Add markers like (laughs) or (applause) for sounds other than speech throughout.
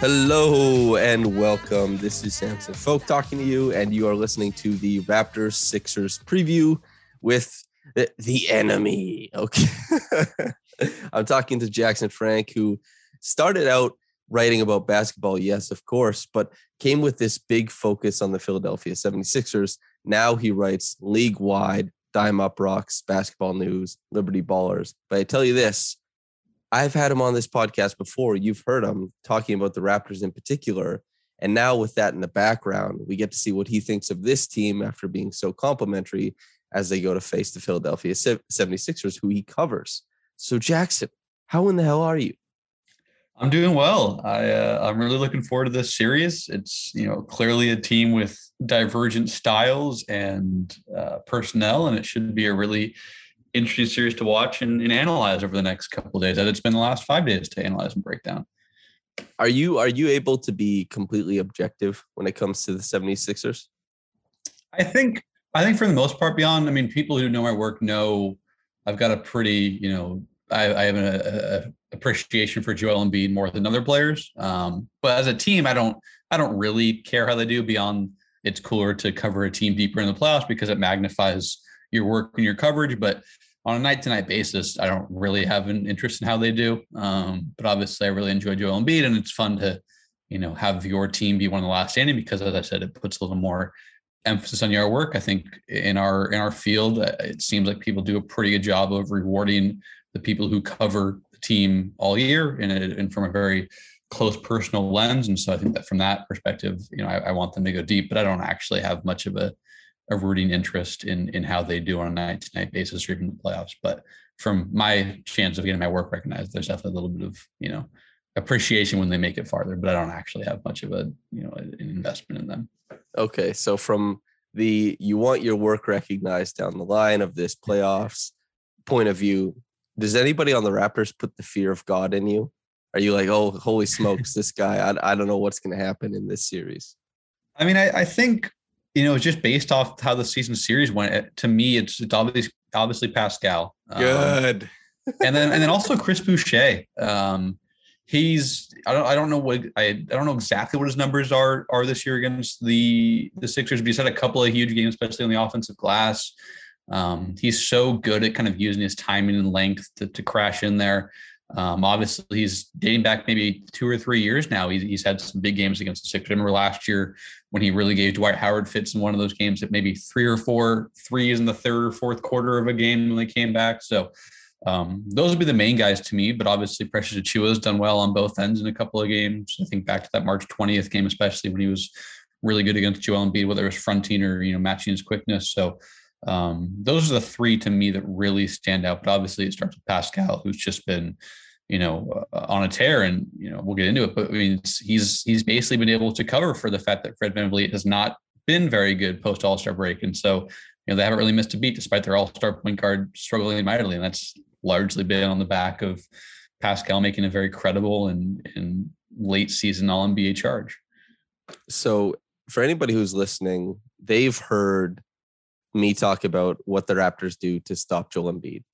Hello and welcome. This is Samson Folk talking to you, and you are listening to the Raptors Sixers preview with the, the enemy. Okay. (laughs) I'm talking to Jackson Frank, who started out writing about basketball, yes, of course, but came with this big focus on the Philadelphia 76ers. Now he writes league wide, Dime UPROXX, basketball news, Liberty Ballers. But I tell you this, I've had him on this podcast before. You've heard him talking about the Raptors in particular. And now, with that in the background, we get to see what he thinks of this team after being so complimentary as they go to face the Philadelphia 76ers, who he covers. So, Jackson, how in the hell are you? I'm doing well. I, uh, I'm really looking forward to this series. It's you know clearly a team with divergent styles and uh, personnel, and it should be a really interesting series to watch and, and analyze over the next couple of days. That it's been the last five days to analyze and break down. Are you are you able to be completely objective when it comes to the 76ers? I think I think for the most part, beyond I mean, people who know my work know I've got a pretty you know I, I have an a, a appreciation for Joel Embiid more than other players. Um, but as a team, I don't I don't really care how they do. Beyond it's cooler to cover a team deeper in the playoffs because it magnifies your work and your coverage. But on a night to night basis, I don't really have an interest in how they do. Um, but obviously, I really enjoy Joel Embiid, and it's fun to, you know, have your team be one of the last standing because, as I said, it puts a little more emphasis on your work. I think in our in our field, uh, it seems like people do a pretty good job of rewarding the people who cover the team all year, and, and from a very close personal lens. And so I think that from that perspective, you know, I, I want them to go deep, but I don't actually have much of a a rooting interest in in how they do on a night to night basis or even the playoffs. But from my chance of getting my work recognized, there's definitely a little bit of you know appreciation when they make it farther. But I don't actually have much of a you know an investment in them. Okay, so from the you want your work recognized down the line of this playoffs point of view, does anybody on the Raptors put the fear of God in you? Are you like, oh, holy smokes, this guy? I, I don't know what's going to happen in this series. I mean, I, I think you know, it's just based off how the season series went, to me, it's, it's obviously obviously Pascal. Um, Good. And then and then also Chris Boucher. Um, he's I don't I don't know what I, I don't know exactly what his numbers are are this year against the the Sixers, but he's had a couple of huge games, especially on the offensive glass. Um, he's so good at kind of using his timing and length to, to crash in there. Um, obviously, he's dating back maybe two or three years now. He's, he's had some big games against the Sixers. I remember last year when he really gave Dwight Howard fits in one of those games at maybe three or four threes in the third or fourth quarter of a game when they came back. So um, those would be the main guys to me. But obviously, Precious Achiuwa has done well on both ends in a couple of games. I think back to that March 20th game, especially when he was really good against Joel Embiid, whether it was fronting or you know matching his quickness. So um, those are the three to me that really stand out. But obviously, it starts with Pascal, who's just been you know, uh, on a tear, and you know, we'll get into it. But I mean, he's he's basically been able to cover for the fact that Fred VanVleet has not been very good post All Star break, and so you know they haven't really missed a beat despite their All Star point guard struggling mightily, and that's largely been on the back of Pascal making a very credible and and late season All NBA charge. So, for anybody who's listening, they've heard me talk about what the Raptors do to stop Joel Embiid.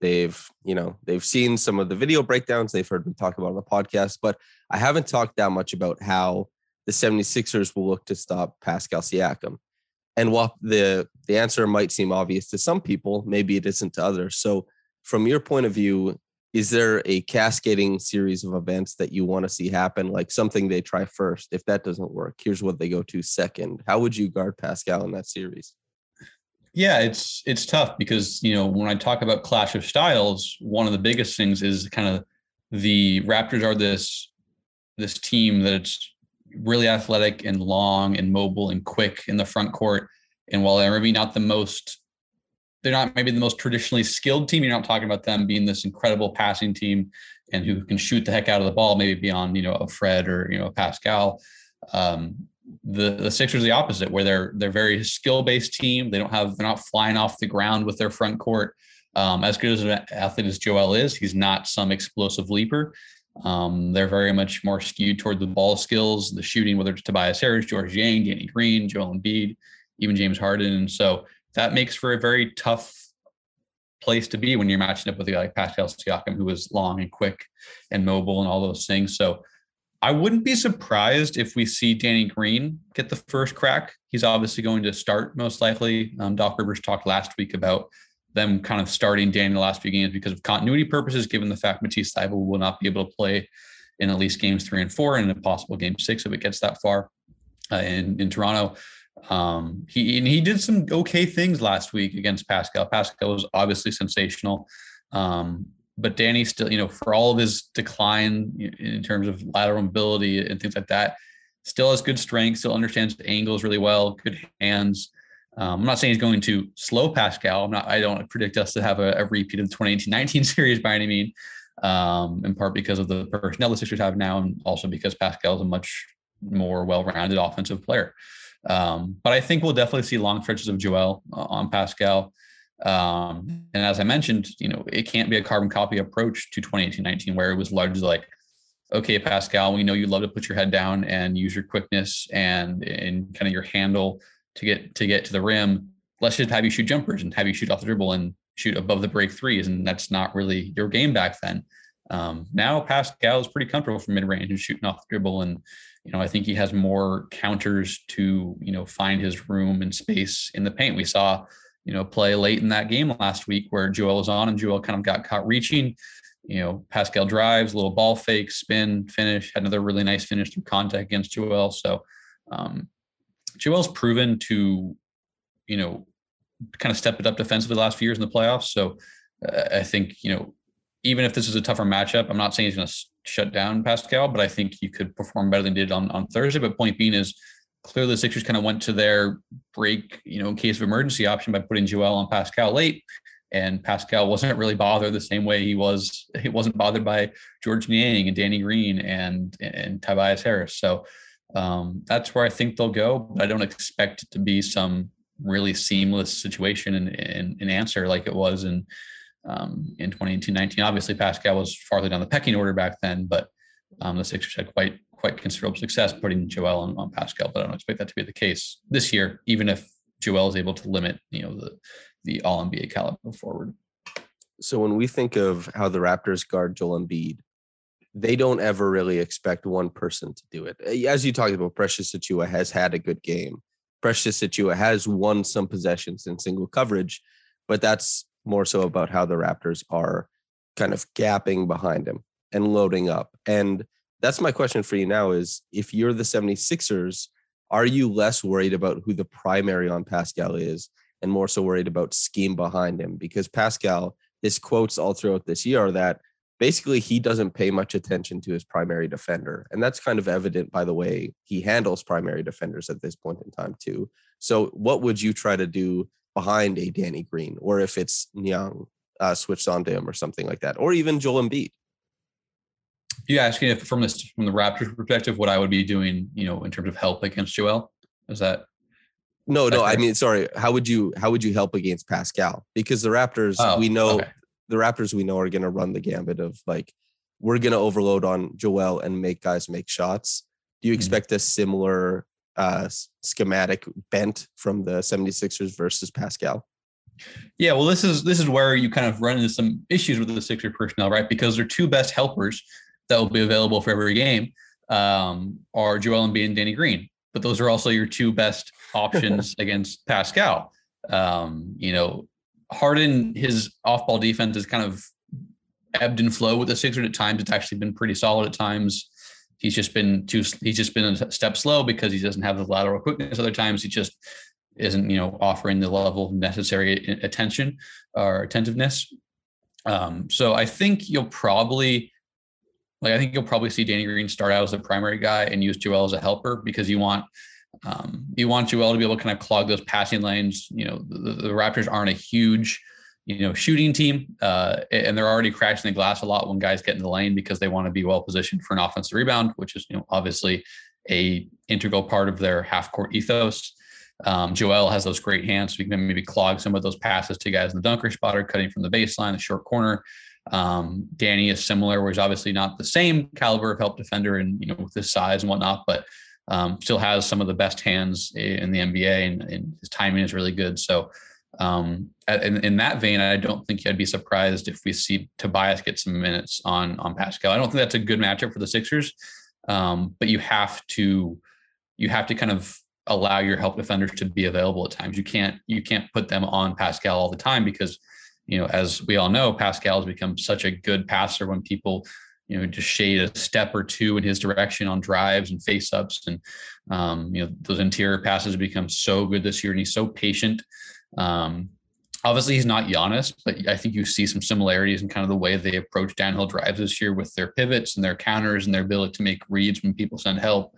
They've, you know, they've seen some of the video breakdowns. They've heard me talk about on the podcast, but I haven't talked that much about how the 76ers will look to stop Pascal Siakam. And while the the answer might seem obvious to some people, maybe it isn't to others. So, from your point of view, is there a cascading series of events that you want to see happen? Like something they try first. If that doesn't work, here's what they go to second. How would you guard Pascal in that series? Yeah, it's it's tough because you know when I talk about clash of styles, one of the biggest things is kind of the Raptors are this this team that it's really athletic and long and mobile and quick in the front court. And while they're maybe not the most, they're not maybe the most traditionally skilled team. You're not talking about them being this incredible passing team and who can shoot the heck out of the ball, maybe beyond you know a Fred or you know a Pascal. Um, the the Sixers the opposite, where they're they're very skill based team. They don't have they're not flying off the ground with their front court. Um, as good as an athlete as Joel is, he's not some explosive leaper. Um, they're very much more skewed toward the ball skills, the shooting, whether it's Tobias Harris, George Niang, Danny Green, Joel Embiid, even James Harden. And so that makes for a very tough place to be when you're matching up with a guy like Pascal Siakam, who is long and quick and mobile and all those things. So I wouldn't be surprised if we see Danny Green get the first crack. He's obviously going to start most likely. Um, Doc Rivers talked last week about them kind of starting Danny the last few games because of continuity purposes, given the fact Matisse Thybulle will not be able to play in at least games three and four and a possible game six if it gets that far uh, in, in Toronto. Um, he and he did some okay things last week against Pascal. Pascal was obviously sensational. Um, but Danny still, you know, for all of his decline in terms of lateral mobility and things like that, still has good strength, still understands angles really well, good hands. Um, I'm not saying he's going to slow Pascal. I'm not. I don't predict us to have a, a repeat of the 2018-19 (laughs) series by any mean. Um, in part because of the personnel the Sixers have now, and also because Pascal is a much more well-rounded offensive player. Um, but I think we'll definitely see long stretches of Joel uh, on Pascal. Um, and as I mentioned, you know, it can't be a carbon copy approach to 2018-19 where it was largely like, okay, Pascal, we know you love to put your head down and use your quickness and and kind of your handle to get to get to the rim. Let's just have you shoot jumpers and have you shoot off the dribble and shoot above the break threes, and that's not really your game back then. Um, now Pascal is pretty comfortable from mid range and shooting off the dribble, and you know I think he has more counters to you know find his room and space in the paint. We saw you know play late in that game last week where Joel was on and Joel kind of got caught reaching. You know Pascal drives, little ball fake, spin, finish, had another really nice finish through contact against Joel. So um, Joel's proven to, you know, kind of step it up defensively the last few years in the playoffs. So uh, I think, you know, even if this is a tougher matchup, I'm not saying he's going to shut down Pascal, but I think he could perform better than he did on, on Thursday. But point being is clearly the Sixers kind of went to their break, you know, in case of emergency option by putting Joel on Pascal late. And Pascal wasn't really bothered the same way he was. He wasn't bothered by George Niang and Danny Green and and Tobias Harris. So um, that's where I think they'll go. But I don't expect it to be some really seamless situation and, and answer like it was in um, in 2018-19. Obviously, Pascal was farther down the pecking order back then, but um, the Sixers had quite quite considerable success putting Joel on, on Pascal. But I don't expect that to be the case this year, even if Joel is able to limit you know the the All NBA caliber forward. So when we think of how the Raptors guard Joel Embiid, they don't ever really expect one person to do it. As you talked about, Precious Achiuwa has had a good game. Precious Achiuwa has won some possessions in single coverage, but that's more so about how the Raptors are kind of gapping behind him and loading up. And that's my question for you now is if you're the 76ers, are you less worried about who the primary on Pascal is and more so worried about scheme behind him? Because Pascal, his quotes all throughout this year are that basically he doesn't pay much attention to his primary defender. And that's kind of evident by the way he handles primary defenders at this point in time, too. So, what would you try to do behind a Danny Green, or if it's Niang uh, switched onto him or something like that, or even Joel Embiid? You asking if from this from the Raptors perspective, what I would be doing, you know, in terms of help against Joel? Is that no, no. I mean, sorry. How would you how would you help against Pascal? Because the Raptors, Oh, we know okay. the Raptors we know are going to run the gambit of like we're going to overload on Joel and make guys make shots. Do you Mhm. expect a similar uh, schematic bent from the 76ers versus Pascal? Yeah, well, this is this is where you kind of run into some issues with the Sixer personnel, right? Because their two best helpers that will be available for every game um, are Joel Embiid and Danny Green, but those are also your two best options (laughs) against Pascal. Um, you know, Harden, his off-ball defense is kind of ebbed and flow with the Sixers at times. It's actually been pretty solid at times. He's just been too. He's just been a step slow because he doesn't have the lateral quickness. Other times he just isn't you know offering the level of necessary attention or attentiveness. Um, so I think you'll probably like I think you'll probably see Danny Green start out as the primary guy and use Joel as a helper because you want um, you want Joel to be able to kind of clog those passing lanes. You know, the, the Raptors aren't a huge you know shooting team uh, and they're already crashing the glass a lot when guys get in the lane because they want to be well positioned for an offensive rebound which is you know obviously a integral part of their half court ethos um, Joel has those great hands, so he can maybe clog some of those passes to guys in the dunker spot or cutting from the baseline, the short corner. Um, Danny is similar, where he's obviously not the same caliber of help defender and you know with his size and whatnot, but um, still has some of the best hands in the NBA, and, and his timing is really good. So, um, in, in, that vein, I don't think I'd be surprised if we see Tobias get some minutes on on Pascal. I don't think that's a good matchup for the Sixers, um, but you have to you have to kind of allow your help defenders to be available at times. You can't you can't put them on Pascal all the time because you know as we all know Pascal has become such a good passer when people you know just shade a step or two in his direction on drives and face ups and um, you know those interior passes have become so good this year and he's so patient. Um, obviously he's not Giannis, but I think you see some similarities in kind of the way they approach downhill drives this year with their pivots and their counters and their ability to make reads when people send help.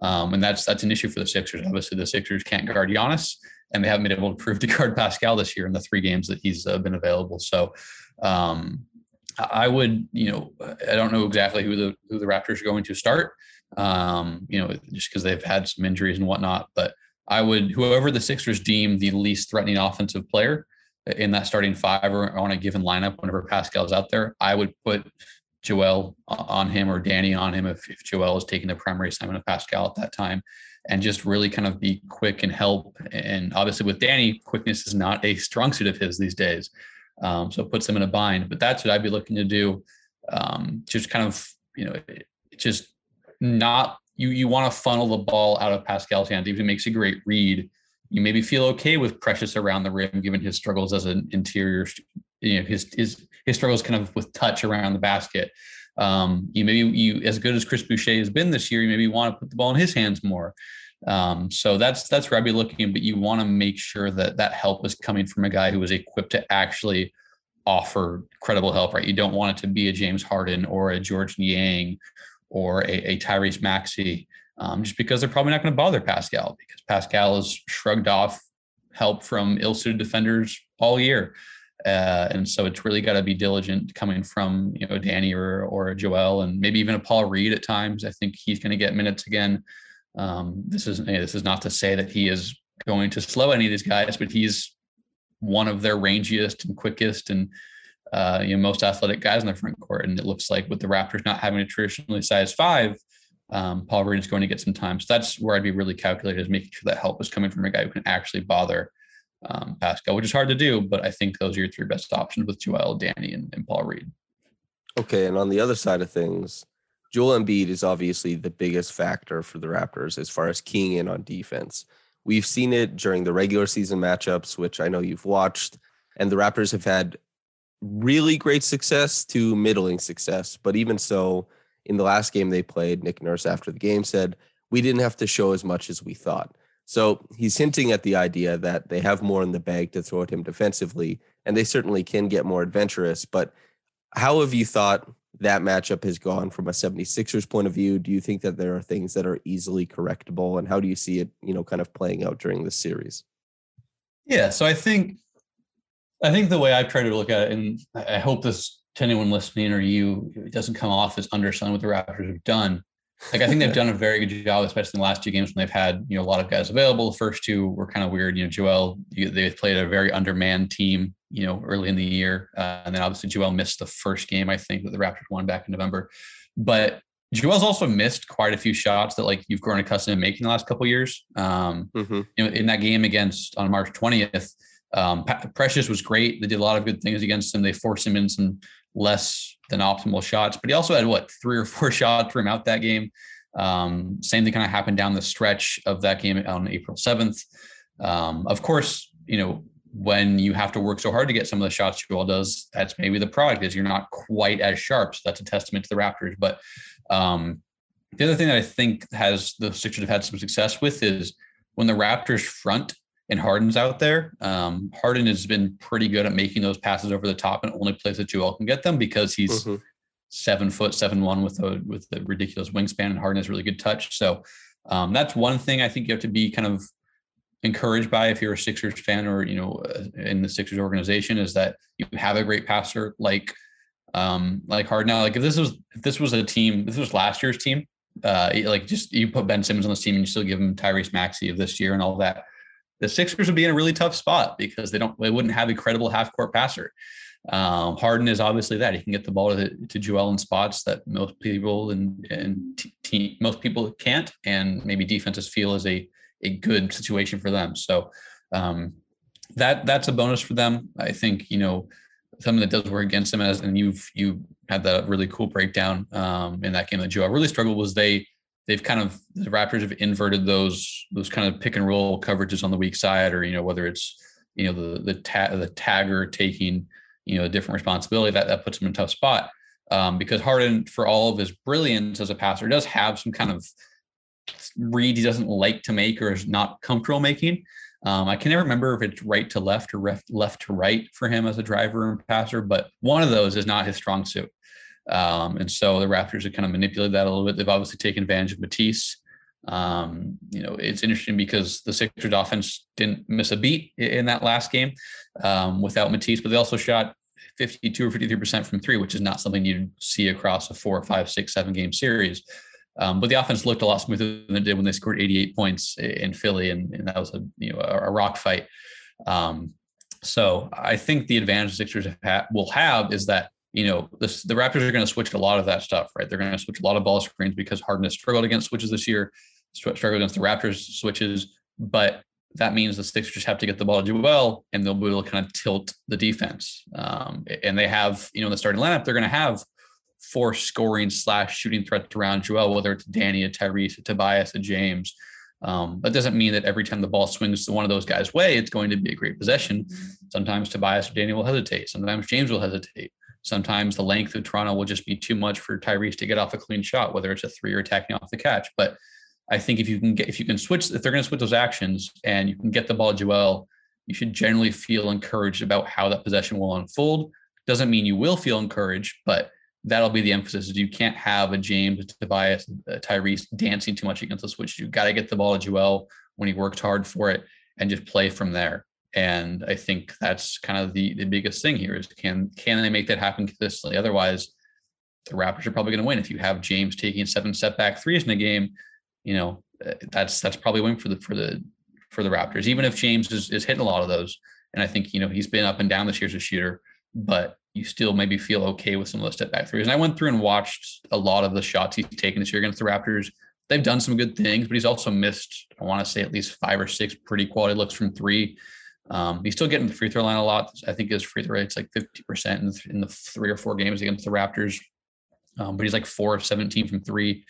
Um, and that's that's an issue for the Sixers. Obviously, the Sixers can't guard Giannis, and they haven't been able to prove to (laughs) guard Pascal this year in the three games that he's uh, been available. So, um, I would, you know, I don't know exactly who the who the Raptors are going to start. Um, you know, just because they've had some injuries and whatnot, but I would whoever the Sixers deem the least threatening offensive player in that starting five or on a given lineup whenever Pascal's out there, I would put Joel on him or Danny on him if, if Joel is taking the primary assignment of Pascal at that time and just really kind of be quick and help. And obviously with Danny, quickness is not a strong suit of his these days. Um, so it puts him in a bind, but that's what I'd be looking to do. Um, just kind of, you know, just not, you, you want to funnel the ball out of Pascal's hand. Even makes a great read. You maybe feel okay with Precious around the rim, given his struggles as an interior you know his his his struggles kind of with touch around the basket. Um, you maybe you as good as Chris Boucher has been this year, you maybe want to put the ball in his hands more. Um, so that's that's where I'd be looking, but you want to make sure that that help is coming from a guy who is equipped to actually offer credible help. Right? You don't want it to be a James Harden or a George Niang or a, a Tyrese Maxey, um, just because they're probably not going to bother Pascal because Pascal has shrugged off help from ill-suited defenders all year. Uh, and so it's really got to be diligent coming from you know Danny or or Joel and maybe even a Paul Reed at times. I think he's going to get minutes again. Um, this is this is not to say that he is going to slow any of these guys, but he's one of their rangiest and quickest and uh, you know most athletic guys in the front court. And it looks like with the Raptors not having a traditionally size five, um, Paul Reed is going to get some time. So that's where I'd be really calculated is making sure that help is coming from a guy who can actually bother um, Pascal, which is hard to do, but I think those are your three best options with Joel, Danny, and, and Paul Reed. Okay, and on the other side of things, Joel Embiid is obviously the biggest factor for the Raptors as far as keying in on defense. We've seen it during the regular season matchups, which I know you've watched, and the Raptors have had really great success to middling success. But even so, in the last game they played, Nick Nurse after the game said, We didn't have to show as much as we thought. So he's hinting at the idea that they have more in the bag to throw at him defensively, and they certainly can get more adventurous. But how have you thought that matchup has gone from a 76ers point of view? Do you think that there are things that are easily correctable? And how do you see it, you know, kind of playing out during this series? Yeah, so I think I think the way I've tried to look at it, and I hope this to anyone listening or you, it doesn't come off as underselling what the Raptors have done like I think they've (laughs) done a very good job, especially in the last two games when they've had you know a lot of guys available. The first two were kind of weird. You know, Joel they played a very undermanned team. You know, early in the year, uh, and then obviously Joel missed the first game. I think that the Raptors won back in November, but Joel's also missed quite a few shots that like you've grown accustomed to making the last couple years. Um, mm-hmm. You know, in that game against on March twentieth, um, Precious was great. They did a lot of good things against him. They forced him in some less than optimal shots, but he also had what three or four (laughs) shots from out that game. Um, same thing kind of happened down the stretch of that game on April 7th. Um, of course, you know, when you have to work so hard to get some of the shots Joel does, that's maybe the product is you're not quite as sharp. So that's a testament to the Raptors. But um, the other thing that I think has the Sixers have had some success with is when the Raptors front and Harden's out there. Um, Harden has been pretty good at making those passes over the top and only place that Joel can get them because he's Mhm. seven foot seven one with a with a ridiculous wingspan and Harden has really good touch. So um, that's one thing I think you have to be kind of encouraged by if you're a Sixers fan or you know uh, in the Sixers organization is that you have a great passer like um like Harden. Now, like if this was if this was a team, this was last year's team, uh like just you put Ben Simmons on this team and you still give him Tyrese Maxey of this year and all that. The Sixers would be in a really tough spot because they don't they wouldn't have a credible half court passer. Um, Harden is obviously that he can get the ball to, to Joel in spots that most people and and t- most people can't, and maybe defenses feel is a a good situation for them. So um, that that's a bonus for them. I think you know something that does work against them as and you've you had that really cool breakdown um, in that game that Joel really struggled was they they've kind of the Raptors have inverted those those kind of pick and roll coverages on the weak side or you know whether it's you know the the ta- the tagger taking you know a different responsibility that that puts him in a tough spot um, because Harden for all of his brilliance as a passer does have some kind of read he doesn't like to make or is not comfortable making. Um, I can never remember if it's right to left or left, left to right for him as a driver and passer, but one of those is not his strong suit. Um, and so the Raptors have kind of manipulated that a little bit. They've obviously taken advantage of Matisse. Um, you know, it's interesting because the Sixers offense didn't miss a beat in that last game um, without Matisse, but they also shot 52 or 53% from three, which is not something you'd see across a four, five, six, seven game series. Um, but the offense looked a lot smoother than it did when they scored 88 points in Philly, and, and that was a you know a, a rock fight. Um, so I think the advantage the Sixers have, will have is that you know this, the Raptors are going to switch a lot of that stuff, right? They're going to switch a lot of ball screens because Harden has struggled against switches this year, struggled against the Raptors switches, but that means the Sixers just have to get the ball to well, and they'll be able to kind of tilt the defense. Um, and they have, you know, in the starting lineup, they're going to have four scoring slash shooting threats around Joel, whether it's Danny, a Tyrese, a Tobias, a James. Um, that doesn't mean that every time the ball swings to one of those guys' way, it's going to be a great possession. Sometimes Tobias or Danny will hesitate. Sometimes James will hesitate. Sometimes the length of Toronto will just be too much for Tyrese to get off a clean shot, whether it's a three or attacking off the catch. But I think if you can get if you can switch if they're going to switch those actions and you can get the ball to Joel, you should generally feel encouraged about how that possession will unfold. Doesn't mean you will feel encouraged, but that'll be the emphasis. Is you can't have a James, Tobias, Tyrese dancing too much against the switch. You got to get the ball to Joel when he worked hard for it and just play from there. And I think that's kind of the the biggest thing here is can can they make that happen consistently? Otherwise, the Raptors are probably going to win. If you have James taking seven step back threes in a game, you know uh, that's that's probably win for the for the for the Raptors. Even if James is, is hitting a lot of those, and I think you know he's been up and down this year as a shooter, but you still maybe feel okay with some of those step back threes. And I went through and watched a lot of the shots he's taken this year against the Raptors. They've done some good things, but he's also missed, I want to say at least five or six pretty quality looks from three. Um, he's still getting the free throw line a lot. I think his free throw rate's like 50% in, in the three or four games against the Raptors. Um, but he's like four of 17 from three.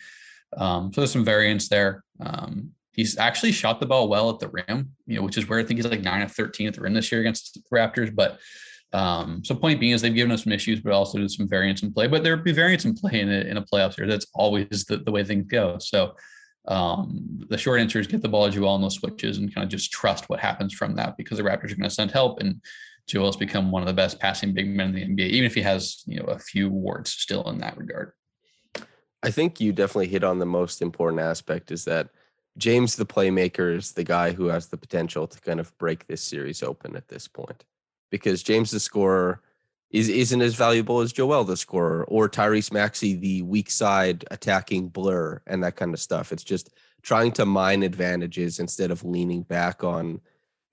Um, so there's some variance there. Um, he's actually shot the ball well at the rim, you know, which is where I think he's like nine of 13 at the rim this year against the Raptors. But um, so point being is they've given us some issues, but also there's some variance in play. But there would be variance in play in a, in a playoff series. That's always the, the way things go. So um, the short answer is get the ball to Joel on those switches and kind of just trust what happens from that because the Raptors are going to send help and Joel's become one of the best passing big men in the NBA, even if he has you know a few warts still in that regard. I think you definitely hit on the most important aspect is that James, the playmaker, is the guy who has the potential to kind of break this series open at this point. Because James, the scorer, is, isn't as valuable as Joel, the scorer, or Tyrese Maxey, the weak side attacking blur and that kind of stuff. It's just trying to mine advantages instead of leaning back on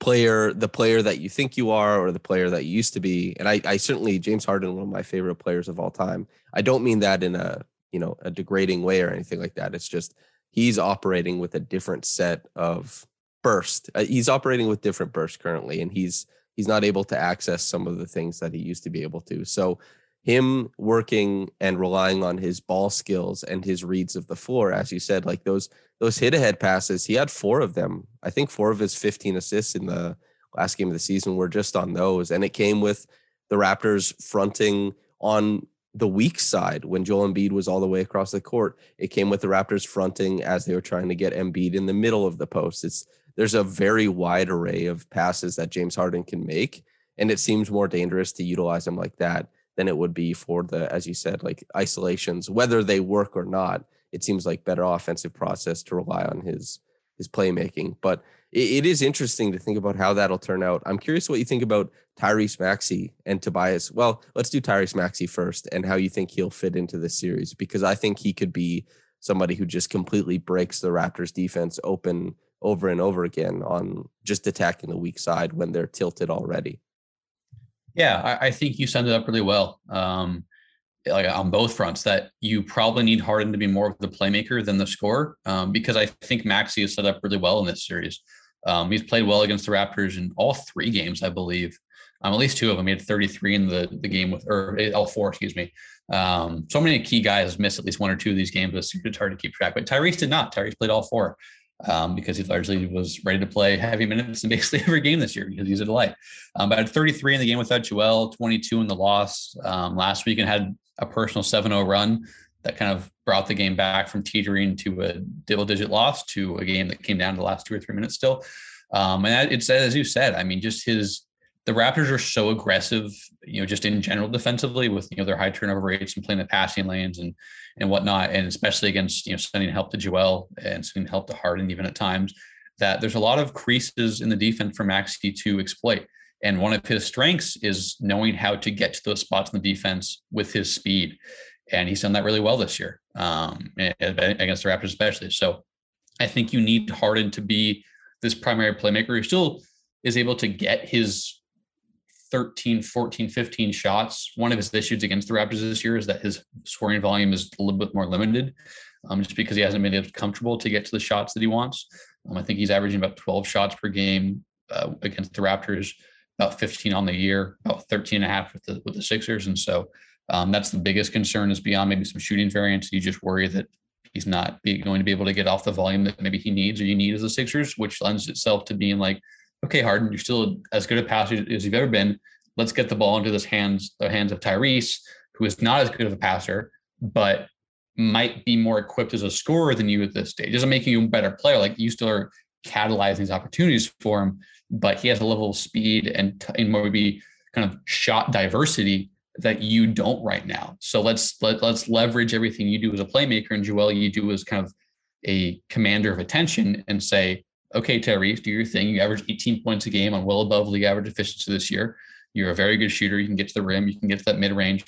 player, the player that you think you are, or the player that you used to be. And I, I certainly, James Harden, one of my favorite players of all time. I don't mean that in a you know a degrading way or anything like that it's just he's operating with a different set of burst uh, he's operating with different bursts currently and he's he's not able to access some of the things that he used to be able to so him working and relying on his ball skills and his reads of the floor as you said like those those hit ahead passes he had four of them i think four of his 15 assists in the last game of the season were just on those and it came with the raptors fronting on the weak side when Joel Embiid was all the way across the court. It came with the Raptors fronting as they were trying to get Embiid in the middle of the post. It's there's a very wide array of passes that James Harden can make. And it seems more dangerous to utilize him like that than it would be for the, as you said, like isolations, whether they work or not. It seems like better offensive process to rely on his his playmaking. But it, it is interesting to think about how that'll turn out. I'm curious what you think about Tyrese Maxey and Tobias. Well, let's do Tyrese Maxey first and how you think he'll fit into this series because I think he could be somebody who just completely breaks the Raptors defense open over and over again on just attacking the weak side when they're tilted already. Yeah, I, I think you summed it up really well. Um, like on both fronts, that you probably need Harden to be more of the playmaker than the scorer, um, because I think Maxey is set up really well in this series. Um, he's played well against the Raptors in all three games, I believe. Um, at least two of them. He had 33 in the the game with, or eh, all four, excuse me. Um, so many key guys missed at least one or two of these games. It's hard to keep track, but Tyrese did not. Tyrese played all four um, because he largely was ready to play heavy minutes in basically (laughs) every game this year because he's a delight. Um, but had 33 in the game without Joel, 22 in the loss um, last week, and had a personal 7-0 run that kind of brought the game back from teetering to a double-digit loss to a game that came down to the last two or three minutes still. Um, and it's as you said, I mean, just his the Raptors are so aggressive, you know, just in general defensively with you know their high turnover rates and playing the passing lanes and and whatnot, and especially against you know sending help to Joel and sending help to Harden even at times. That there's a lot of creases in the defense for Maxey to exploit. And one of his strengths is knowing how to get to those spots in the defense with his speed. And he's done that really well this year um, against the Raptors, especially. So I think you need Harden to be this primary playmaker who still is able to get his 13, 14, 15 shots. One of his issues against the Raptors this year is that his scoring volume is a little bit more limited um, just because he hasn't been as comfortable to get to the shots that he wants. Um, I think he's averaging about 12 shots per game uh, against the Raptors, about 15 on the year, about 13 and a half with the, with the Sixers. And so um, that's the biggest concern is beyond maybe some shooting variance. You just worry that he's not be, going to be able to get off the volume that maybe he needs or you need as the Sixers, which lends itself to being like, okay, Harden, you're still as good a passer as you've ever been. Let's get the ball into the hands, the hands of Tyrese, who is not as good of a passer, but might be more equipped as a scorer than you at this stage. Doesn't make you a better player. Like you still are catalyzing these opportunities for him, but he has a level of speed and, and maybe kind of shot diversity that you don't right now. So let's let, let's leverage everything you do as a playmaker and Joel you do as kind of a commander of attention and say, okay, Tyrese, do your thing. You average 18 points a game on well above league average efficiency this year. You're a very good shooter. You can get to the rim. You can get to that mid range.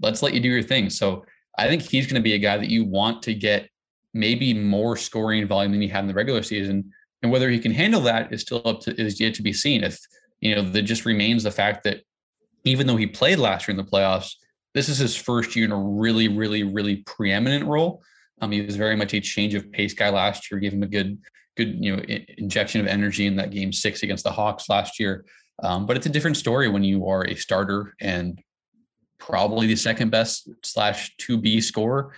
Let's let you do your thing. So I think he's going to be a guy that you want to get maybe more scoring volume than you had in the regular season. And whether he can handle that is still up to is yet to be seen. If you know, there just remains the fact that even though he played last year in the playoffs, this is his first year in a really, really, really preeminent role. Um, he was very much a change of pace guy last year, gave him a good good you know injection of energy in that game six against the Hawks last year. Um, but it's a different story when you are a starter and probably the second best slash two B scorer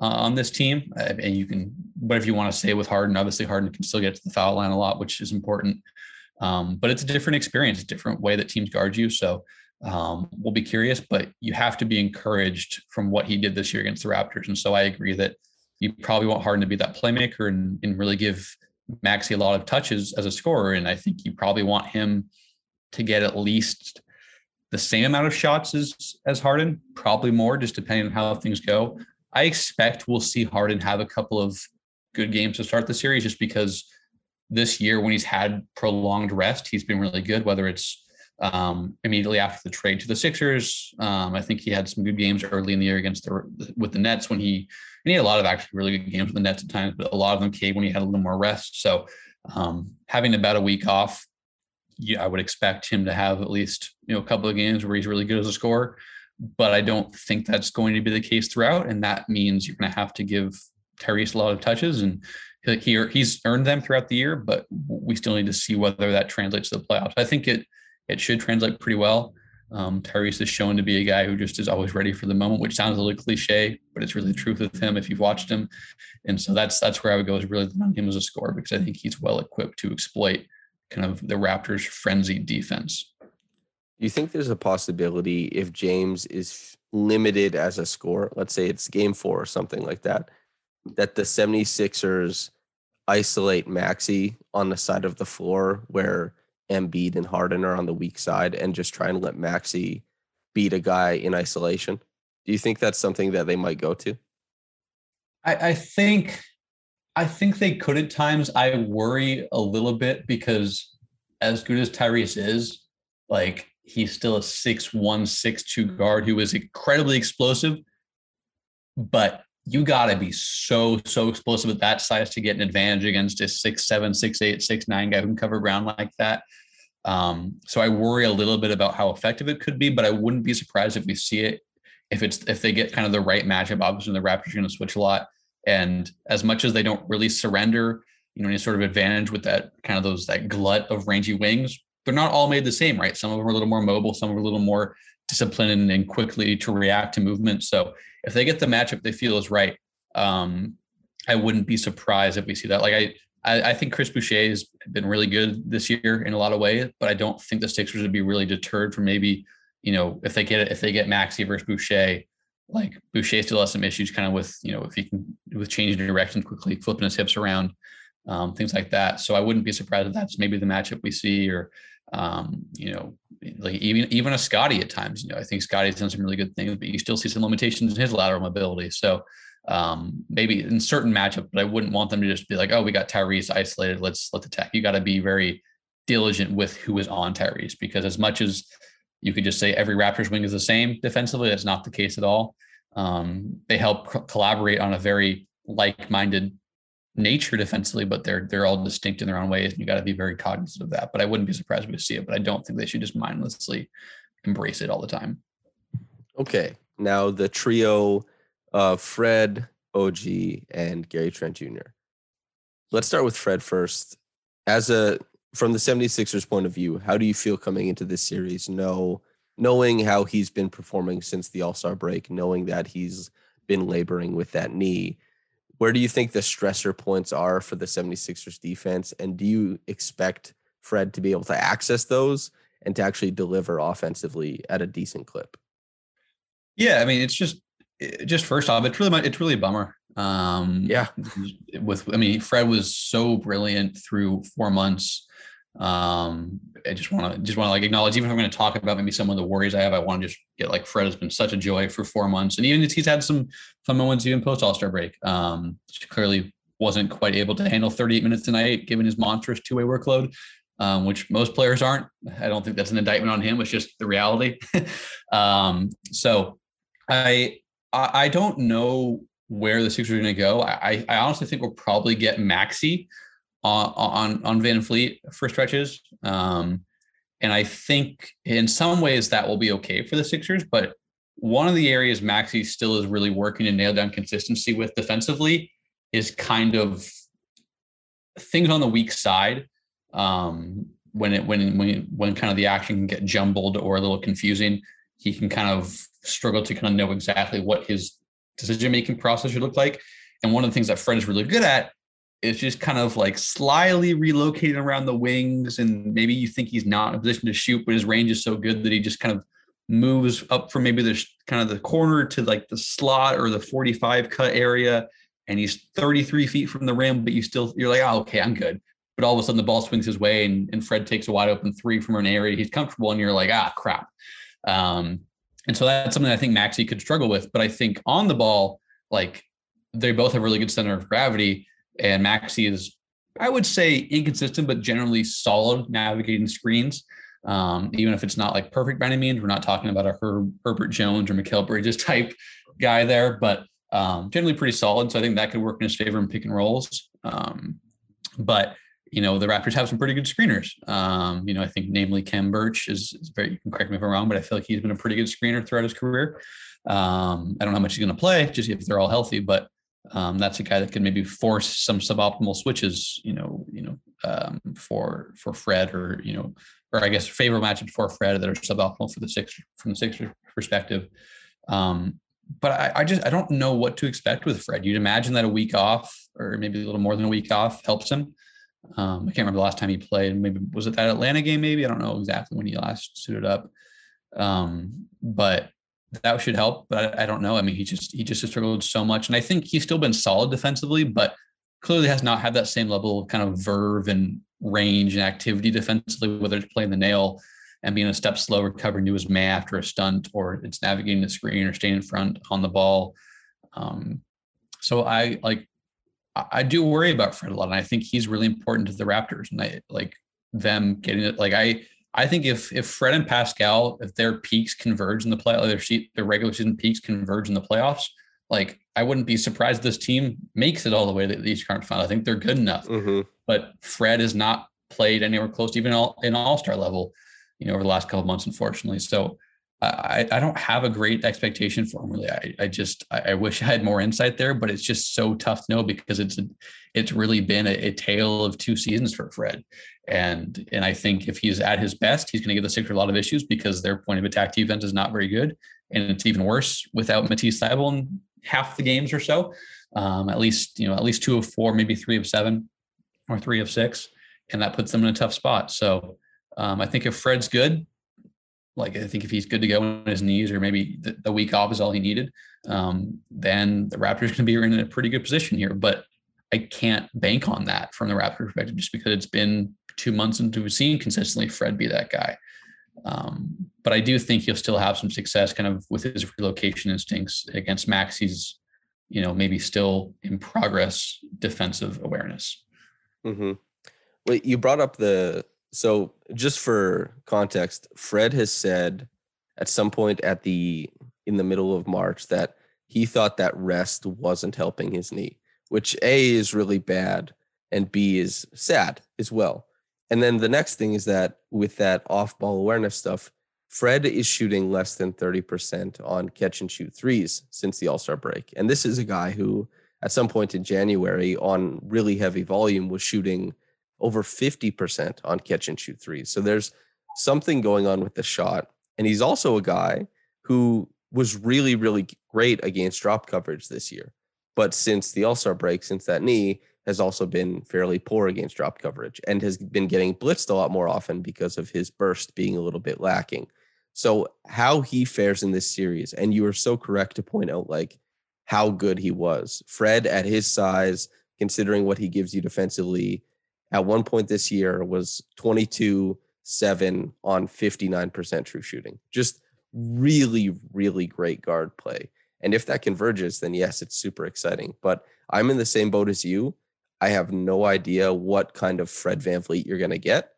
uh, on this team. Uh, and you can whatever you want to say with Harden. Obviously, Harden can still get to the foul line a lot, which is important. Um, but it's a different experience, a different way that teams guard you. So um, we'll be curious, but you have to be encouraged from what he did this year against the Raptors. And so I agree that you probably want Harden to be that playmaker and, and really give Maxey a lot of touches as a scorer. And I think you probably want him to get at least the same amount of shots as as Harden, probably more, just depending on how things go. I expect we'll see Harden have a couple of good games to start the series just because this year when he's had prolonged rest, he's been really good, whether it's um, immediately after the trade to the Sixers. Um, I think he had some good games early in the year against the with the Nets when he and he had a lot of actually really good games with the Nets at times, but a lot of them came when he had a little more rest. So um, having about a week off, I would expect him to have at least you know a couple of games where he's really good as a scorer. But I don't think that's going to be the case throughout, and that means you're going to have to give Tyrese a lot of touches, and he he's earned them throughout the year. But we still need to see whether that translates to the playoffs. I think it it should translate pretty well. Um, Tyrese is shown to be a guy who just is always ready for the moment, which sounds a little cliche, but it's really the truth with him if you've watched him. And so that's that's where I would go is really on him as a scorer because I think he's well equipped to exploit kind of the Raptors' frenzied defense. Do you think there's a possibility if James is limited as a scorer, let's say it's game four or something like that, that the 76ers isolate Maxey on the side of the floor where Embiid and Harden are on the weak side and just try and let Maxey beat a guy in isolation? Do you think that's something that they might go to? I, I think I think they could at times. I worry a little bit because as good as Tyrese is, like he's still a six one, six two guard who is incredibly explosive. But you gotta be so, so explosive at that size to get an advantage against a six seven, six eight, six nine guy who can cover ground like that. Um, so I worry a little bit about how effective it could be, but I wouldn't be surprised if we see it if it's if they get kind of the right matchup. Obviously, the Raptors are going to switch a lot, and as much as they don't really surrender, you know, any sort of advantage with that kind of those that glut of rangy wings, they're not all made the same, right? Some of them are a little more mobile, some are a little more disciplined and quickly to react to movement. So if they get the matchup they feel is right, um, I wouldn't be surprised if we see that. Like I, I, I, think Chris Boucher has been really good this year in a lot of ways, but I don't think the Sixers would be really deterred from maybe, you know, if they get it, if they get Maxey versus Boucher, like Boucher still has some issues kind of with, you know, if he can with changing direction quickly, flipping his hips around, um, things like that. So I wouldn't be surprised if that's maybe the matchup we see or, um, you know, like even even a Scottie at times. You know, I think Scottie's done some really good things, but you still see some limitations in his lateral mobility. So um, maybe in certain matchup, but I wouldn't want them to just be like, oh, we got Tyrese isolated. Let's let's attack. You got to be very diligent with who is on Tyrese because as much as you could just say every Raptors wing is the same defensively, that's not the case at all. Um, they help co- collaborate on a very like-minded nature defensively, but they're they're all distinct in their own ways, and you got to be very cognizant of that. But I wouldn't be surprised if we see it. But I don't think they should just mindlessly embrace it all the time. Okay, now the trio uh, Fred, OG, and Gary Trent Jr. Let's start with Fred first. As a from the 76ers point of view, how do you feel coming into this series? Know knowing how he's been performing since the All-Star break, knowing that he's been laboring with that knee. Where do you think the stressor points are for the 76ers defense? And do you expect Fred to be able to access those and to actually deliver offensively at a decent clip? Yeah, I mean, it's just just first off, it's really it's really a bummer. Um, yeah, with I mean, Fred was so brilliant through four months. Um, I just want to just want to like acknowledge, even if I'm going to talk about maybe some of the worries I have, I want to just get like Fred has been such a joy for four months, and even he's had some fun moments even post All Star break. Um, clearly wasn't quite able to handle 38 minutes tonight given his monstrous two way workload. Um, which most players aren't. I don't think that's an indictment on him. It's just the reality. (laughs) um, so I I, don't know where the Sixers are going to go. I, I honestly think we'll probably get Maxey on on, on VanVleet for stretches. Um, and I think in some ways that will be okay for the Sixers. But one of the areas Maxey still is really working to nail down consistency with defensively is kind of things on the weak side. Um, when it when when when kind of the action can get jumbled or a little confusing, he can kind of struggle to kind of know exactly what his decision making process should look like. And one of the things that Fred is really good at is just kind of like slyly relocating around the wings. And maybe you think he's not in a position to shoot, but his range is so good that he just kind of moves up from maybe the kind of the corner to like the slot or the 45 cut area. And he's 33 feet from the rim, but you still, you're like, oh, okay, I'm good. But all of a sudden the ball swings his way and, and Fred takes a wide open three from an area he's comfortable. And you're like, ah, crap. Um, and so that's something I think Maxey could struggle with. But I think on the ball, like they both have really good center of gravity. And Maxey is, I would say, inconsistent, but generally solid navigating screens. Um, even if it's not like perfect by any means, we're not talking about a Her- Herbert Jones or Mikal Bridges (laughs) type guy there, but um, generally pretty solid. So I think that could work in his favor in pick and rolls. Um, but you know, the Raptors have some pretty good screeners. Um, you know, I think namely Khem Birch is, is, very, you can correct me if I'm wrong, but I feel like he's been a pretty good screener throughout his career. Um, I don't know how much he's going to play, just if they're all healthy, but um, that's a guy that can maybe force some suboptimal switches, you know, you know, um, for, for Fred or, you know, or I guess favorable matchup for Fred that are suboptimal for the six from the Sixers perspective. Um, but I, I, just I don't know what to expect with Fred. You'd imagine that a week off, or maybe a little more than a week off, helps him. Um, I can't remember the last time he played. Maybe was it that Atlanta game? Maybe I don't know exactly when he last suited up. Um, but that should help. But I, don't know. I mean, he just he just struggled so much, and I think he's still been solid defensively. But clearly has not had that same level of kind of verve and range and activity defensively, whether it's playing the nail and being a step slow, recovering to his man after a stunt, or it's navigating the screen or staying in front on the ball. Um, so I like I do worry about Fred a lot, and I think he's really important to the Raptors, and I like them getting it. Like I I think if if Fred and Pascal, if their peaks converge in the play, their sheet, their regular season peaks converge in the playoffs, like I wouldn't be surprised this team makes it all the way to the East Conference Final. I think they're good enough, Mm-hmm. but Fred has not played anywhere close to even all in All Star level, you know, over the last couple months, unfortunately. So I, I don't have a great expectation for him really. I, I just I, I wish I had more insight there, but it's just so tough to know because it's a, it's really been a, a tale of two seasons for Fred. And and I think if he's at his best, he's going to give the Sixers a lot of issues because their point of attack defense is not very good, and it's even worse without Matisse Thybulle in half the games or so. Um, at least you know at least two of four, maybe three of seven, or three of six, and that puts them in a tough spot. So um, I think if Fred's good, like I think if he's good to go on his knees, or maybe the, the week off is all he needed, um, then the Raptors can be in a pretty good position here. But I can't bank on that from the Raptors perspective, just because it's been two months into seeing consistently Fred be that guy. Um, but I do think he'll still have some success, kind of with his relocation instincts against Maxey's, you know, maybe still in progress defensive awareness. Mm-hmm. Wait, you brought up the so just for context, Fred has said at some point at the in the middle of March that he thought that rest wasn't helping his knee, which A is really bad and B is sad as well. And then the next thing is that with that off ball awareness stuff, Fred is shooting less than 30% on catch and shoot threes since the All Star break. And this is a guy who, at some point in January, on really heavy volume, was shooting over 50% on catch and shoot threes. So there's something going on with the shot. And he's also a guy who was really, really great against drop coverage this year. But since the All Star break, since that knee, has also been fairly poor against drop coverage and has been getting blitzed a lot more often because of his burst being a little bit lacking. So, how he fares in this series, and you are so correct to point out like how good he was. Fred, at his size, considering what he gives you defensively, at one point this year was 22 7 on 59% true shooting. Just really, really great guard play. And if that converges, then yes, it's super exciting. But I'm in the same boat as you. I have no idea what kind of Fred VanVleet you're going to get.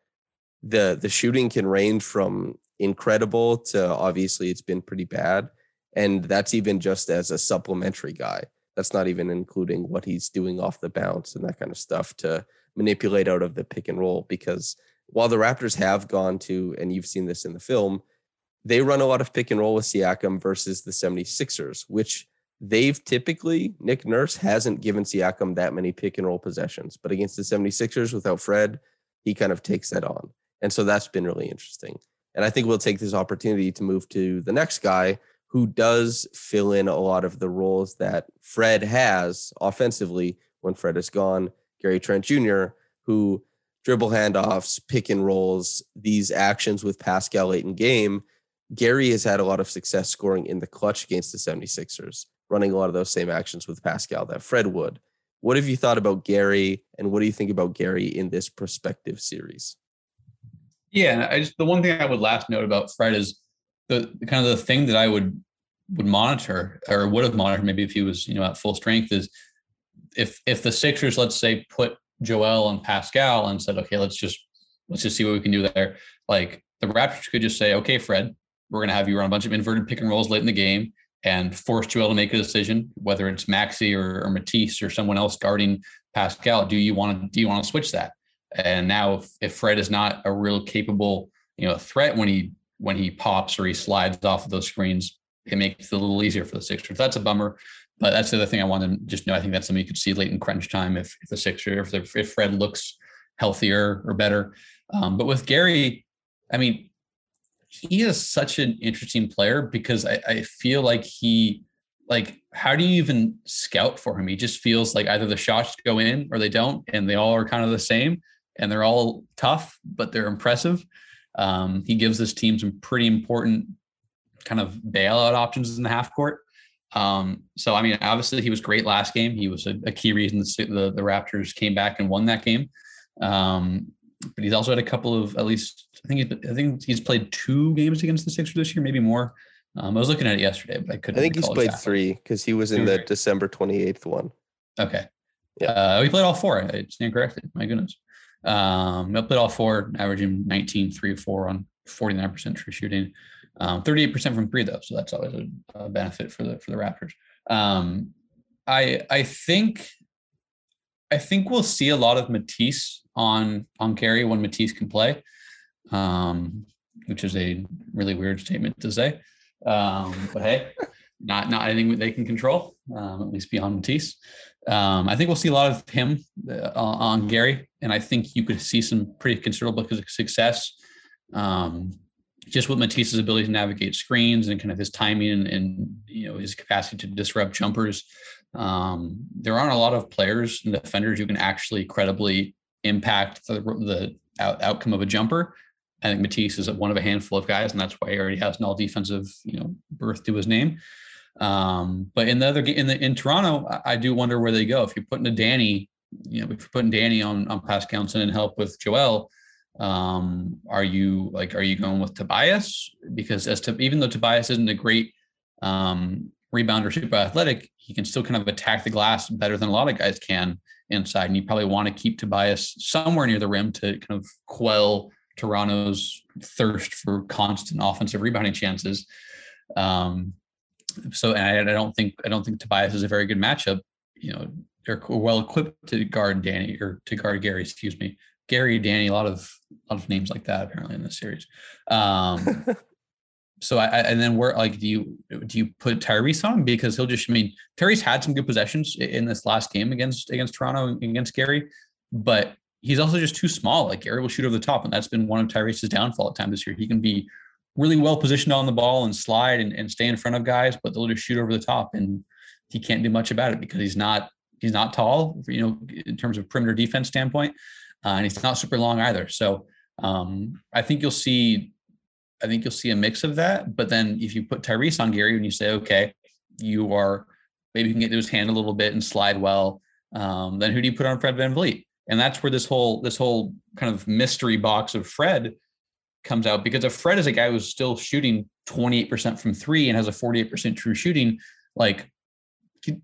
The the shooting can range from incredible to obviously it's been pretty bad. And that's even just as a supplementary guy. That's not even including what he's doing off the bounce and that kind of stuff to manipulate out of the pick and roll. Because while the Raptors have gone to, and you've seen this in the film, they run a lot of pick and roll with Siakam versus the 76ers, which they've typically, Nick Nurse hasn't given Siakam that many pick and roll possessions. But against the 76ers without Fred, he kind of takes that on. And so that's been really interesting. And I think we'll take this opportunity to move to the next guy who does fill in a lot of the roles that Fred has offensively when Fred is gone. Gary Trent Jr., who dribble handoffs, pick and rolls, these actions with Pascal late in game. Gary has had a lot of success scoring in the clutch against the 76ers, running a lot of those same actions with Pascal that Fred would. What have you thought about Gary, and what do you think about Gary in this prospective series? Yeah, I just the one thing I would last note about Fred is the, the kind of the thing that I would would monitor or would have monitored maybe if he was you know at full strength is if if the Sixers let's say put Joel and Pascal and said okay let's just let's just see what we can do there like the Raptors could just say okay Fred we're to have you run a bunch of inverted pick and rolls late in the game and force Joel to make a decision whether it's Maxey or, or Matisse or someone else guarding Pascal do you want to do you want to switch that and now if, if Fred is not a real capable you know threat when he when he pops or he slides off of those screens, it makes it a little easier for the Sixers. That's a bummer. But that's the other thing I want to just know. I think that's something you could see late in crunch time if, if the Sixers, if, if Fred looks healthier or better. Um, but with Gary, I mean, he is such an interesting player because I, I feel like he, like, how do you even scout for him? He just feels like either the shots go in or they don't, and they all are kind of the same, and they're all tough, but they're impressive. Um, he gives this team some pretty important kind of bailout options in the half court. Um, so I mean, obviously he was great last game. He was a, a key reason the, the, the Raptors came back and won that game. Um, but he's also had a couple of at least I think he's, I think he's played two games against the Sixers this year, maybe more. Um, I was looking at it yesterday, but I couldn't. I think he's played exactly. three because he was in the. December 28th one. Okay. Yeah. Uh, he played all four. I stand corrected. My goodness. Um, played all four, averaging 19, 3 or 4 on 49% true shooting. Um, 38% from three though, so that's always a, a benefit for the for the Raptors. Um, I I think I think we'll see a lot of Matisse on on Gary when Matisse can play, um, which is a really weird statement to say. Um, but hey, (laughs) not not anything they can control, um, at least beyond Matisse. Um, I think we'll see a lot of him uh, on Gary, and I think you could see some pretty considerable success. Um, just with Matisse's ability to navigate screens and kind of his timing and, and you know his capacity to disrupt jumpers. Um, there aren't a lot of players and defenders who can actually credibly impact the, the out, outcome of a jumper. I think Matisse is one of a handful of guys, and that's why he already has an all defensive, you know, berth to his name. Um, but in the other in the in Toronto, I, I do wonder where they go. If you're putting a Danny, you know, if you're putting Danny on on Pascal and help with Joel, um, are you like are you going with Tobias? Because as to even though Tobias isn't a great um rebounder, super athletic, he can still kind of attack the glass better than a lot of guys can inside. And you probably want to keep Tobias somewhere near the rim to kind of quell Toronto's thirst for constant offensive rebounding chances. Um, so and I, I don't think I don't think Tobias is a very good matchup. You know, they're well equipped to guard Danny or to guard Gary. Excuse me, Gary, Danny. A lot of a lot of names like that apparently in this series. Um, (laughs) so I, I and then where like do you do you put Tyrese on because he'll just I mean Tyrese had some good possessions in this last game against against Toronto and against Gary, but he's also just too small. Like Gary will shoot over the top, and that's been one of Tyrese's downfall at times this year. He can be really well positioned on the ball and slide and, and stay in front of guys, but they'll just shoot over the top, and he can't do much about it because he's not he's not tall, you know, in terms of perimeter defense standpoint, uh, and he's not super long either. So um, I think you'll see I think you'll see a mix of that. But then if you put Tyrese on Gary and you say, okay, you are maybe you can get to his hand a little bit and slide well, um, then who do you put on Fred VanVleet? And that's where this whole this whole kind of mystery box of Fred comes out because if Fred is a guy who's still shooting 28% from three and has a 48% true shooting, like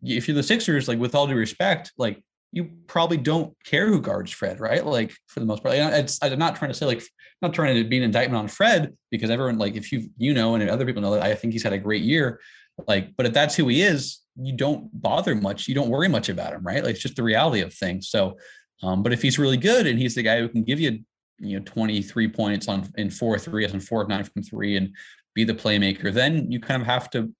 if you're the Sixers, like with all due respect, like you probably don't care who guards Fred, right? Like for the most part, I'm not trying to say like I'm not trying to be an indictment on Fred because everyone like if you you know and other people know that I think he's had a great year, like but if that's who he is, you don't bother much, you don't worry much about him, right? Like it's just the reality of things. So, um, but if he's really good and he's the guy who can give you you know 23 points on in four four threes and four of nine from three and be the playmaker, then you kind of have to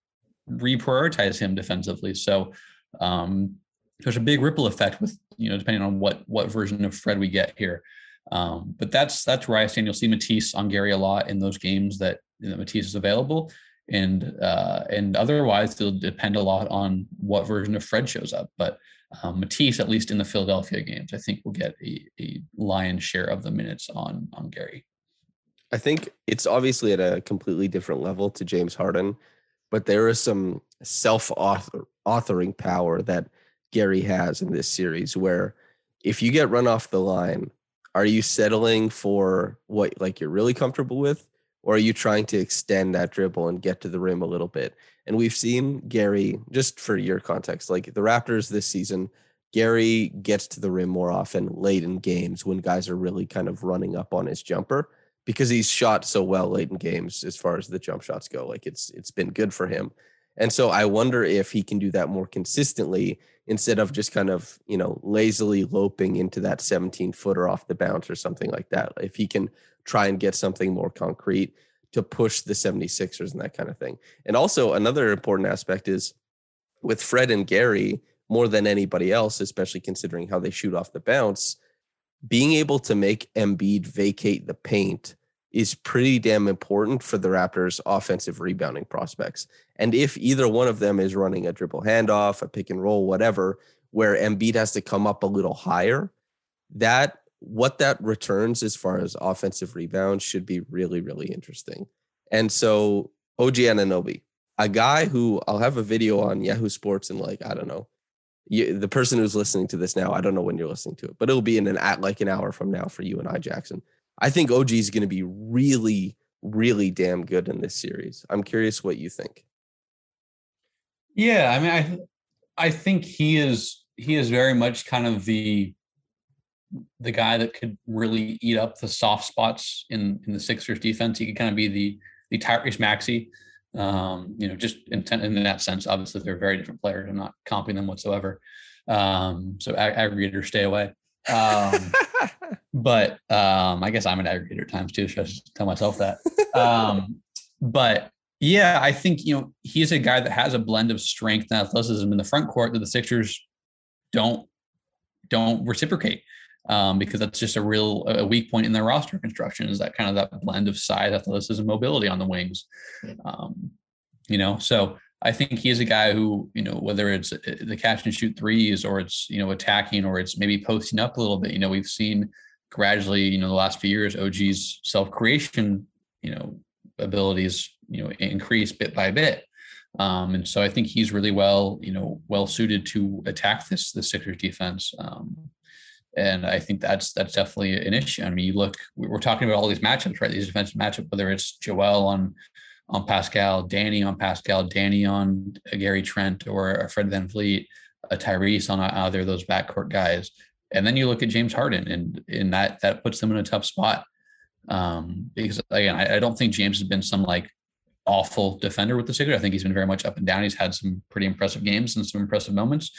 reprioritize him defensively. So um, there's a big ripple effect with you know depending on what what version of Fred we get here. Um, but that's that's where I stand. You'll see Matisse on Gary a lot in those games that know, Matisse is available, and uh, and otherwise it'll depend a lot on what version of Fred shows up. But um, Matisse, at least in the Philadelphia games, I think will get a, a lion's share of the minutes on on Gary. I think it's obviously at a completely different level to James Harden, but there is some self author authoring power that Gary has in this series where if you get run off the line, are you settling for what like you're really comfortable with? Or are you trying to extend that dribble and get to the rim a little bit? And we've seen Gary, just for your context, like the Raptors this season, Gary gets to the rim more often late in games when guys are really kind of running up on his jumper because he's shot so well late in games as far as the jump shots go. Like it's it's been good for him. And so I wonder if he can do that more consistently instead of just kind of, you know, lazily loping into that 17 footer off the bounce or something like that. If he can try and get something more concrete to push the 76ers and that kind of thing. And also another important aspect is with Fred and Gary, more than anybody else, especially considering how they shoot off the bounce, being able to make Embiid vacate the paint is pretty damn important for the Raptors' offensive rebounding prospects. And if either one of them is running a dribble handoff, a pick and roll, whatever, where Embiid has to come up a little higher, that what that returns as far as offensive rebounds should be really, really interesting. And so OG Anunoby, a guy who I'll have a video on Yahoo Sports and like I don't know, you, the person who's listening to this now. I don't know when you're listening to it, but it'll be in an at like an hour from now for you and I, Jackson. I think OG is going to be really, really damn good in this series. I'm curious what you think. Yeah, I mean, I I think he is he is very much kind of the the guy that could really eat up the soft spots in in the Sixers defense. He could kind of be the the Tyrese Maxey, um, you know, just in, in that sense. Obviously, they're very different players. I'm not comping them whatsoever. Um, so ag- aggregator, stay away. Um, (laughs) but um, I guess I'm an aggregator at times too. Should I just tell myself that? Um, but yeah, I think you know he's a guy that has a blend of strength and athleticism in the front court that the Sixers don't don't reciprocate um, because that's just a real a weak point in their roster construction is that kind of that blend of size, athleticism, mobility on the wings. Um, you know, so I think he is a guy who, you know, whether it's uh, the catch and shoot threes or it's, you know, attacking or it's maybe posting up a little bit, you know, we've seen gradually, you know, the last few years, OG's self creation, you know, abilities, you know, increase bit by bit. Um, and so I think he's really well, you know, well suited to attack this the Sixers defense. Um, and I think that's that's definitely an issue. I mean, you look, we're talking about all these matchups, right? These defensive matchups, whether it's Joel on on Pascal, Danny on Pascal, Danny on Gary Trent or a Fred VanVleet, a Tyrese on either of those backcourt guys. And then you look at James Harden and in that that puts them in a tough spot. Um, because again, I, I don't think James has been some like awful defender with the Sixers. I think he's been very much up and down. He's had some pretty impressive games and some impressive moments,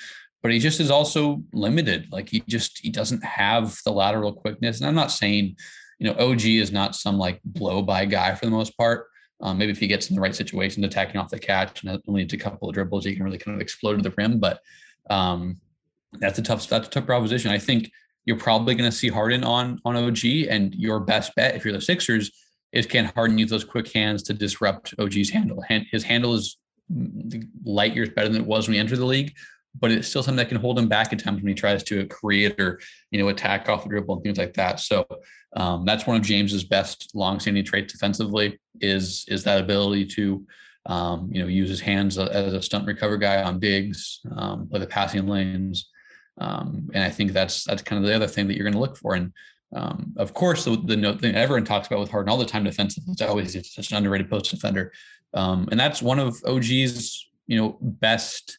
but he just is also limited. Like he just he doesn't have the lateral quickness. And I'm not saying, you know, OG is not some like blow by guy for the most part. Um, maybe if he gets in the right situation, attacking off the catch and needs a couple of dribbles, he can really kind of explode to the rim. But um, that's a tough that's a tough proposition. I think you're probably going to see Harden on on OG, and your best bet if you're the Sixers is can Harden use those quick hands to disrupt OG's handle. His handle is light years better than it was when he entered the league, but it's still something that can hold him back at times when he tries to create or you know attack off the dribble and things like that. So um, that's one of James's best long-standing traits defensively is is that ability to um, you know use his hands as a stunt recover guy on digs, um, play the passing lanes, um, and I think that's that's kind of the other thing that you're going to look for. And um, of course, the, the note thing everyone talks about with Harden all the time defensive is always it's such an underrated post defender, um, and that's one of OG's you know best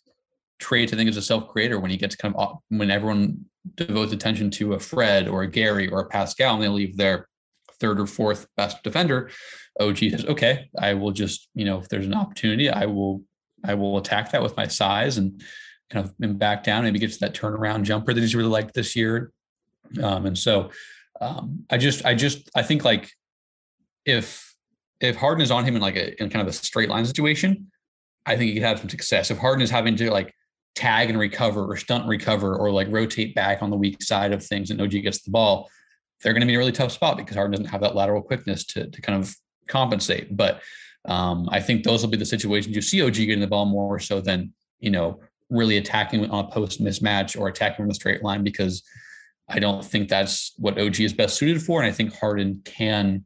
traits. I think as a self creator when he gets kind of when everyone devotes attention to a Fred or a Gary or a Pascal and they leave their third or fourth best defender, OG says, okay, I will just you know if there's an opportunity, I will I will attack that with my size and kind of back down. Maybe gets that turnaround jumper that he's really liked this year. Um, and so um, I just, I just, I think like if if Harden is on him in like a in kind of a straight line situation, I think he could have some success. If Harden is having to like tag and recover or stunt recover or like rotate back on the weak side of things and OG gets the ball, they're going to be in a really tough spot because Harden doesn't have that lateral quickness to to kind of compensate. But um, I think those will be the situations you see OG getting the ball more so than you know really attacking on a post mismatch or attacking from the straight line because I don't think that's what OG is best suited for. And I think Harden can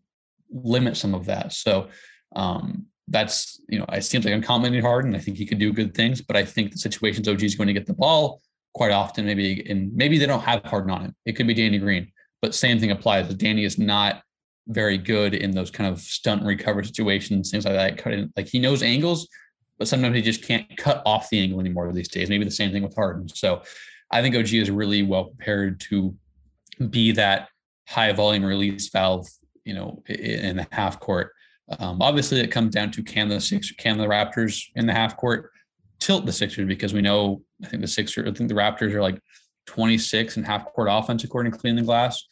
limit some of that. So um, that's, you know, it seems like I'm commenting Harden. I think he could do good things, but I think the situations OG is going to get the ball quite often, maybe, and maybe they don't have Harden on him. It could be Danny Green, but same thing applies. Danny is not very good in those kind of stunt recover situations, things like that. Like he knows angles, but sometimes he just can't cut off the angle anymore these days. Maybe the same thing with Harden. So I think OG is really well prepared to be that high volume release valve, you know, in the half court. Um, obviously, it comes down to can the six can the Raptors in the half court tilt the Sixers because we know I think the Sixers I think the Raptors are like 26 and half court offense according to the Glass.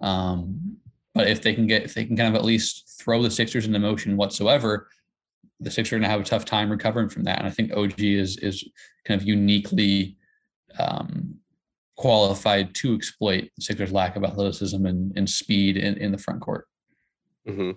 Um, but if they can get if they can kind of at least throw the Sixers into motion whatsoever, the Sixers are going to have a tough time recovering from that. And I think OG is is kind of uniquely um, qualified to exploit the Sixers' lack of athleticism and, and speed in, in the front court. Mm-hmm.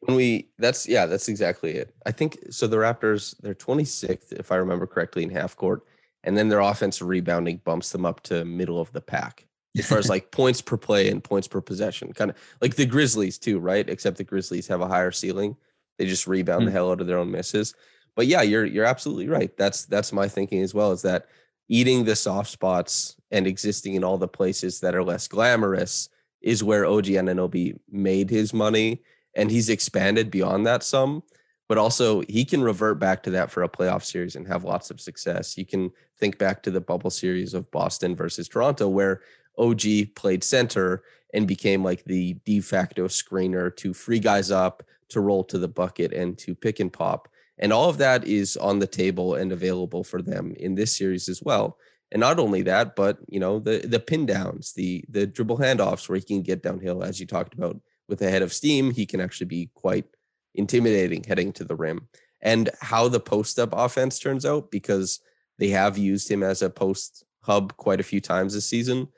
When we, that's yeah, that's exactly it. I think so. The Raptors, they're 26th, if I remember correctly, in half court, and then their offensive rebounding bumps them up to middle of the pack as far as (laughs) like points per play and points per possession. Kind of like the Grizzlies too, right? Except the Grizzlies have a higher ceiling. They just rebound mm-hmm. the hell out of their own misses. but yeah, you're you're absolutely right. That's that's my thinking as well. Is that eating the soft spots and existing in all the places that are less glamorous is where OG Anunoby made his money, and he's expanded beyond that some. But also, he can revert back to that for a playoff series and have lots of success. You can think back to the bubble series of Boston versus Toronto, where OG played center and became like the de facto screener to free guys up, to roll to the bucket, and to pick and pop. And all of that is on the table and available for them in this series as well. And not only that, but you know, the the pin downs, the the dribble handoffs where he can get downhill, as you talked about with a head of steam, he can actually be quite intimidating heading to the rim. And how the post up offense turns out, because they have used him as a post hub quite a few times this season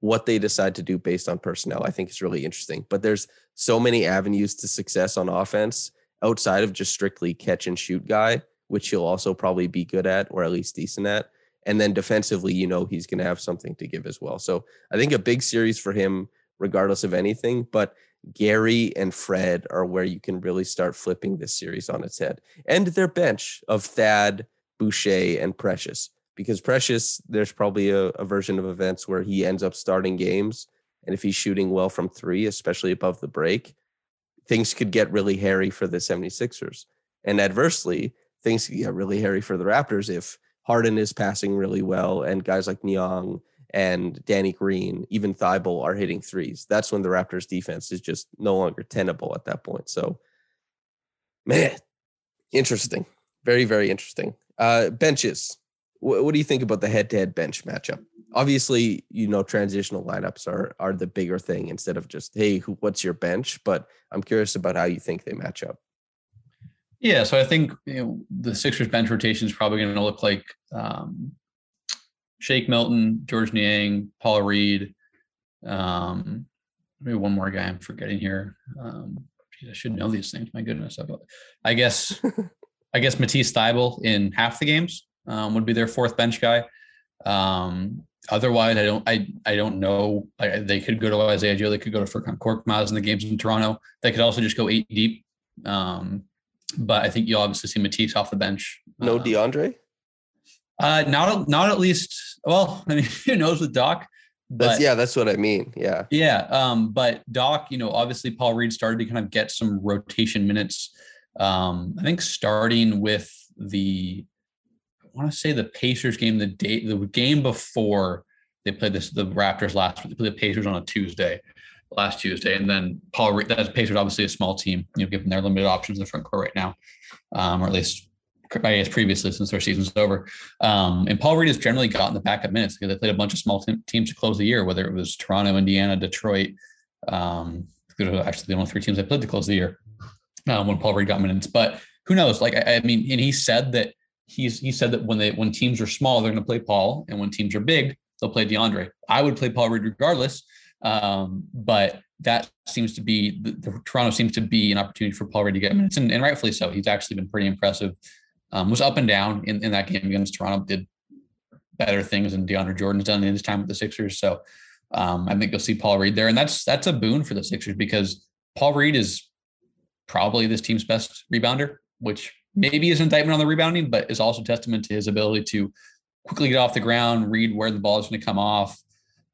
what they decide to do based on personnel, I think is really interesting. But there's so many avenues to success on offense outside of just strictly catch and shoot guy, which he'll also probably be good at or at least decent at. And then defensively, you know, he's going to have something to give as well. So I think a big series for him, regardless of anything. But Gary and Fred are where you can really start flipping this series on its head. And their bench of Thad, Boucher, and Precious because Precious, there's probably a, a, version of events where he ends up starting games. And if he's shooting well from three, especially above the break, things could get really hairy for the 76ers. And adversely, things could get really hairy for the Raptors if Harden is passing really well and guys like Niang and Danny Green, even Thybulle are hitting threes. That's when the Raptors defense is just no longer tenable at that point. So, man, interesting. Very, very interesting. Uh, benches what, what do you think about the head-to-head bench matchup? Obviously, you know transitional lineups are are the bigger thing instead of just hey, who, what's your bench? But I'm curious about how you think they match up. Yeah, so I think you know the Sixers bench rotation is probably going to look like um, Shake Milton, George Niang, Paul Reed, um, maybe one more guy I'm forgetting here. Um, geez, I should know these things. My goodness, I guess (laughs) I guess Matisse Thybulle in half the games um, would be their fourth bench guy. Um, otherwise, I don't I I don't know. I, they could go to Isaiah Joe. They could go to Furkan Korkmaz in the games in Toronto. They could also just go eight deep. Um, but I think you'll obviously see Matisse off the bench. No uh, DeAndre. Uh, not not at least. Well, (laughs) I mean, who knows with Doc? But, that's yeah, that's what I mean. Yeah. Yeah. Um, but Doc, you know, obviously Paul Reed started to kind of get some rotation minutes. Um, I think starting with the want to say the Pacers game the day the game before they played this the Raptors last. They played the Pacers on a Tuesday, last Tuesday, and then Paul. That's Pacers obviously a small team, you know, given their limited options in the front court right now, um, or at least I guess previously since their season's over. Um, and Paul Reed has generally gotten the backup minutes because they played a bunch of small teams to close the year, whether it was Toronto, Indiana, Detroit. Um, actually the only three teams that played to close the year um, when Paul Reed got minutes. But who knows? Like I, I mean, and he said that he's he said that when they when teams are small, they're going to play Paul, and when teams are big, they'll play DeAndre. I would play Paul Reed regardless, um, but that seems to be the, the, Toronto seems to be an opportunity for Paul Reed to get minutes, and, and rightfully so. He's actually been pretty impressive. Um, was up and down in, in that game against Toronto. Did better things than DeAndre Jordan's done in his time with the Sixers. So um, I think you'll see Paul Reed there, and that's that's a boon for the Sixers because Paul Reed is probably this team's best rebounder, which maybe is indictment on the rebounding, but is also testament to his ability to quickly get off the ground, read where the ball is going to come off.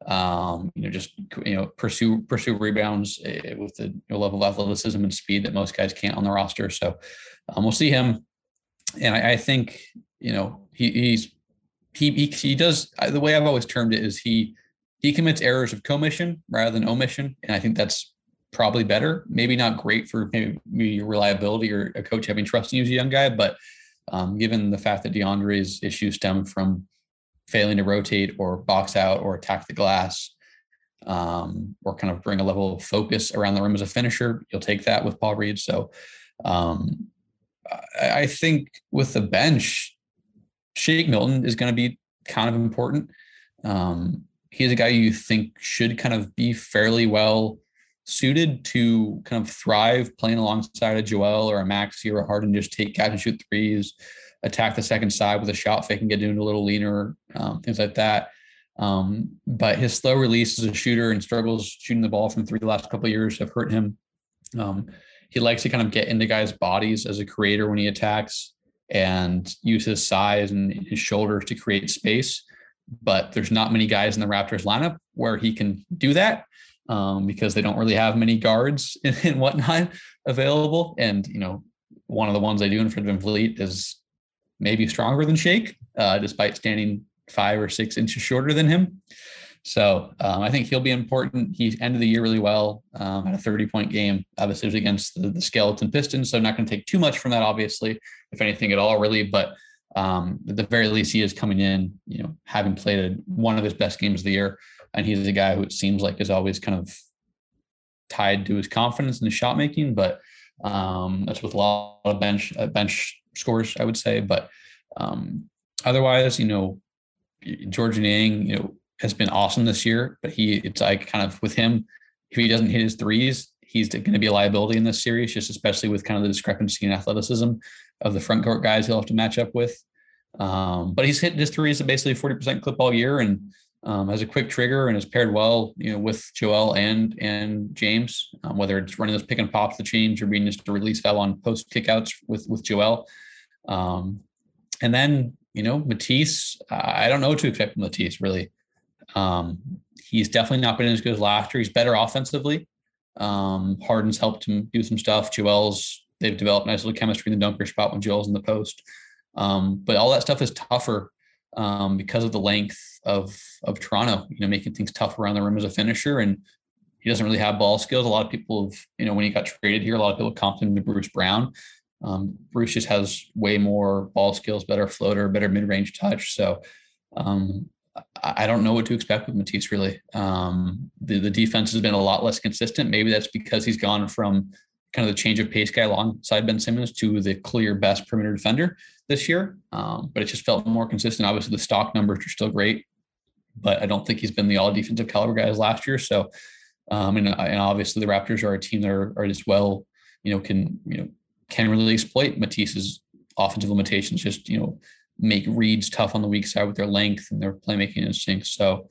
Um, you know, just you know, pursue pursue rebounds eh, with the level of athleticism and speed that most guys can't on the roster. So um, we'll see him, and I, I think you know he, he's he, he he does the way I've always termed it is he he commits errors of commission rather than omission, and I think that's probably better. Maybe not great for maybe your reliability or a coach having trust in you as a young guy, but um, given the fact that DeAndre's issues stem from failing to rotate or box out or attack the glass, um, or kind of bring a level of focus around the rim as a finisher, you'll take that with Paul Reed. So um, I, I think with the bench, Shake Milton is going to be kind of important. Um, he's a guy you think should kind of be fairly well suited to kind of thrive playing alongside a Joel or a Maxey or a Harden, just take catch and shoot threes, attack the second side with a shot fake and get into a little leaner, um, things like that. Um, but his slow release as a shooter and struggles shooting the ball from three the last couple years have hurt him. Um, he likes to kind of get into guys' bodies as a creator when he attacks. and use his size and his shoulders to create space. But there's not many guys in the Raptors lineup where he can do that um, because they don't really have many guards (laughs) and, and whatnot available. And you know, one of the ones they do in Fred VanVleet is maybe stronger than Shake, uh, despite standing five or six inches shorter than him. So um, I think he'll be important. He ended the year really well um, at a 30 point game. Obviously, it was against the, the Skeleton Pistons, so I'm not going to take too much from that, obviously, if anything at all, really. But um, at the very least, he is coming in, you know, having played a, one of his best games of the year, and he's a guy who it seems like is always kind of tied to his confidence in his shot making. But um, that's with a lot of bench uh, bench scores, I would say. But um, otherwise, you know, Georges Niang, you know, has been awesome this year, but he it's like kind of with him, if he doesn't hit his threes, he's going to be a liability in this series, just especially with kind of the discrepancy in athleticism of the front court guys he'll have to match up with. Um, but he's hit his threes at basically 40% clip all year and um, has a quick trigger and has paired well, you know, with Joel and and James, um, whether it's running those pick and pops the change or being just a release valve on post kickouts with with Joel. Um, and then you know Matisse, I don't know what to expect from Matisse really. Um, he's definitely not been as good as last year. He's better offensively. Um, Harden's helped him do some stuff. Joel's they've developed nice little chemistry in the dunker spot when Joel's in the post. Um, but all that stuff is tougher um, because of the length of of Toronto. You know, making things tough around the rim as a finisher, and he doesn't really have ball skills. A lot of people have, you know, when he got traded here, a lot of people comped him to Bruce Brown. Um, Bruce just has way more ball skills, better floater, better mid range touch. So um, I don't know what to expect with Matisse really. Um, the, the defense has been a lot less consistent. Maybe that's because he's gone from kind of the change of pace guy alongside Ben Simmons to the clear best perimeter defender this year. Um, but it just felt more consistent. Obviously, the stock numbers are still great, but I don't think he's been the all defensive caliber guys last year. So, um, and, and obviously the Raptors are a team that are, are as well, you know, can, you know, can really exploit Matisse's offensive limitations, just, you know, make reads tough on the weak side with their length and their playmaking instincts. So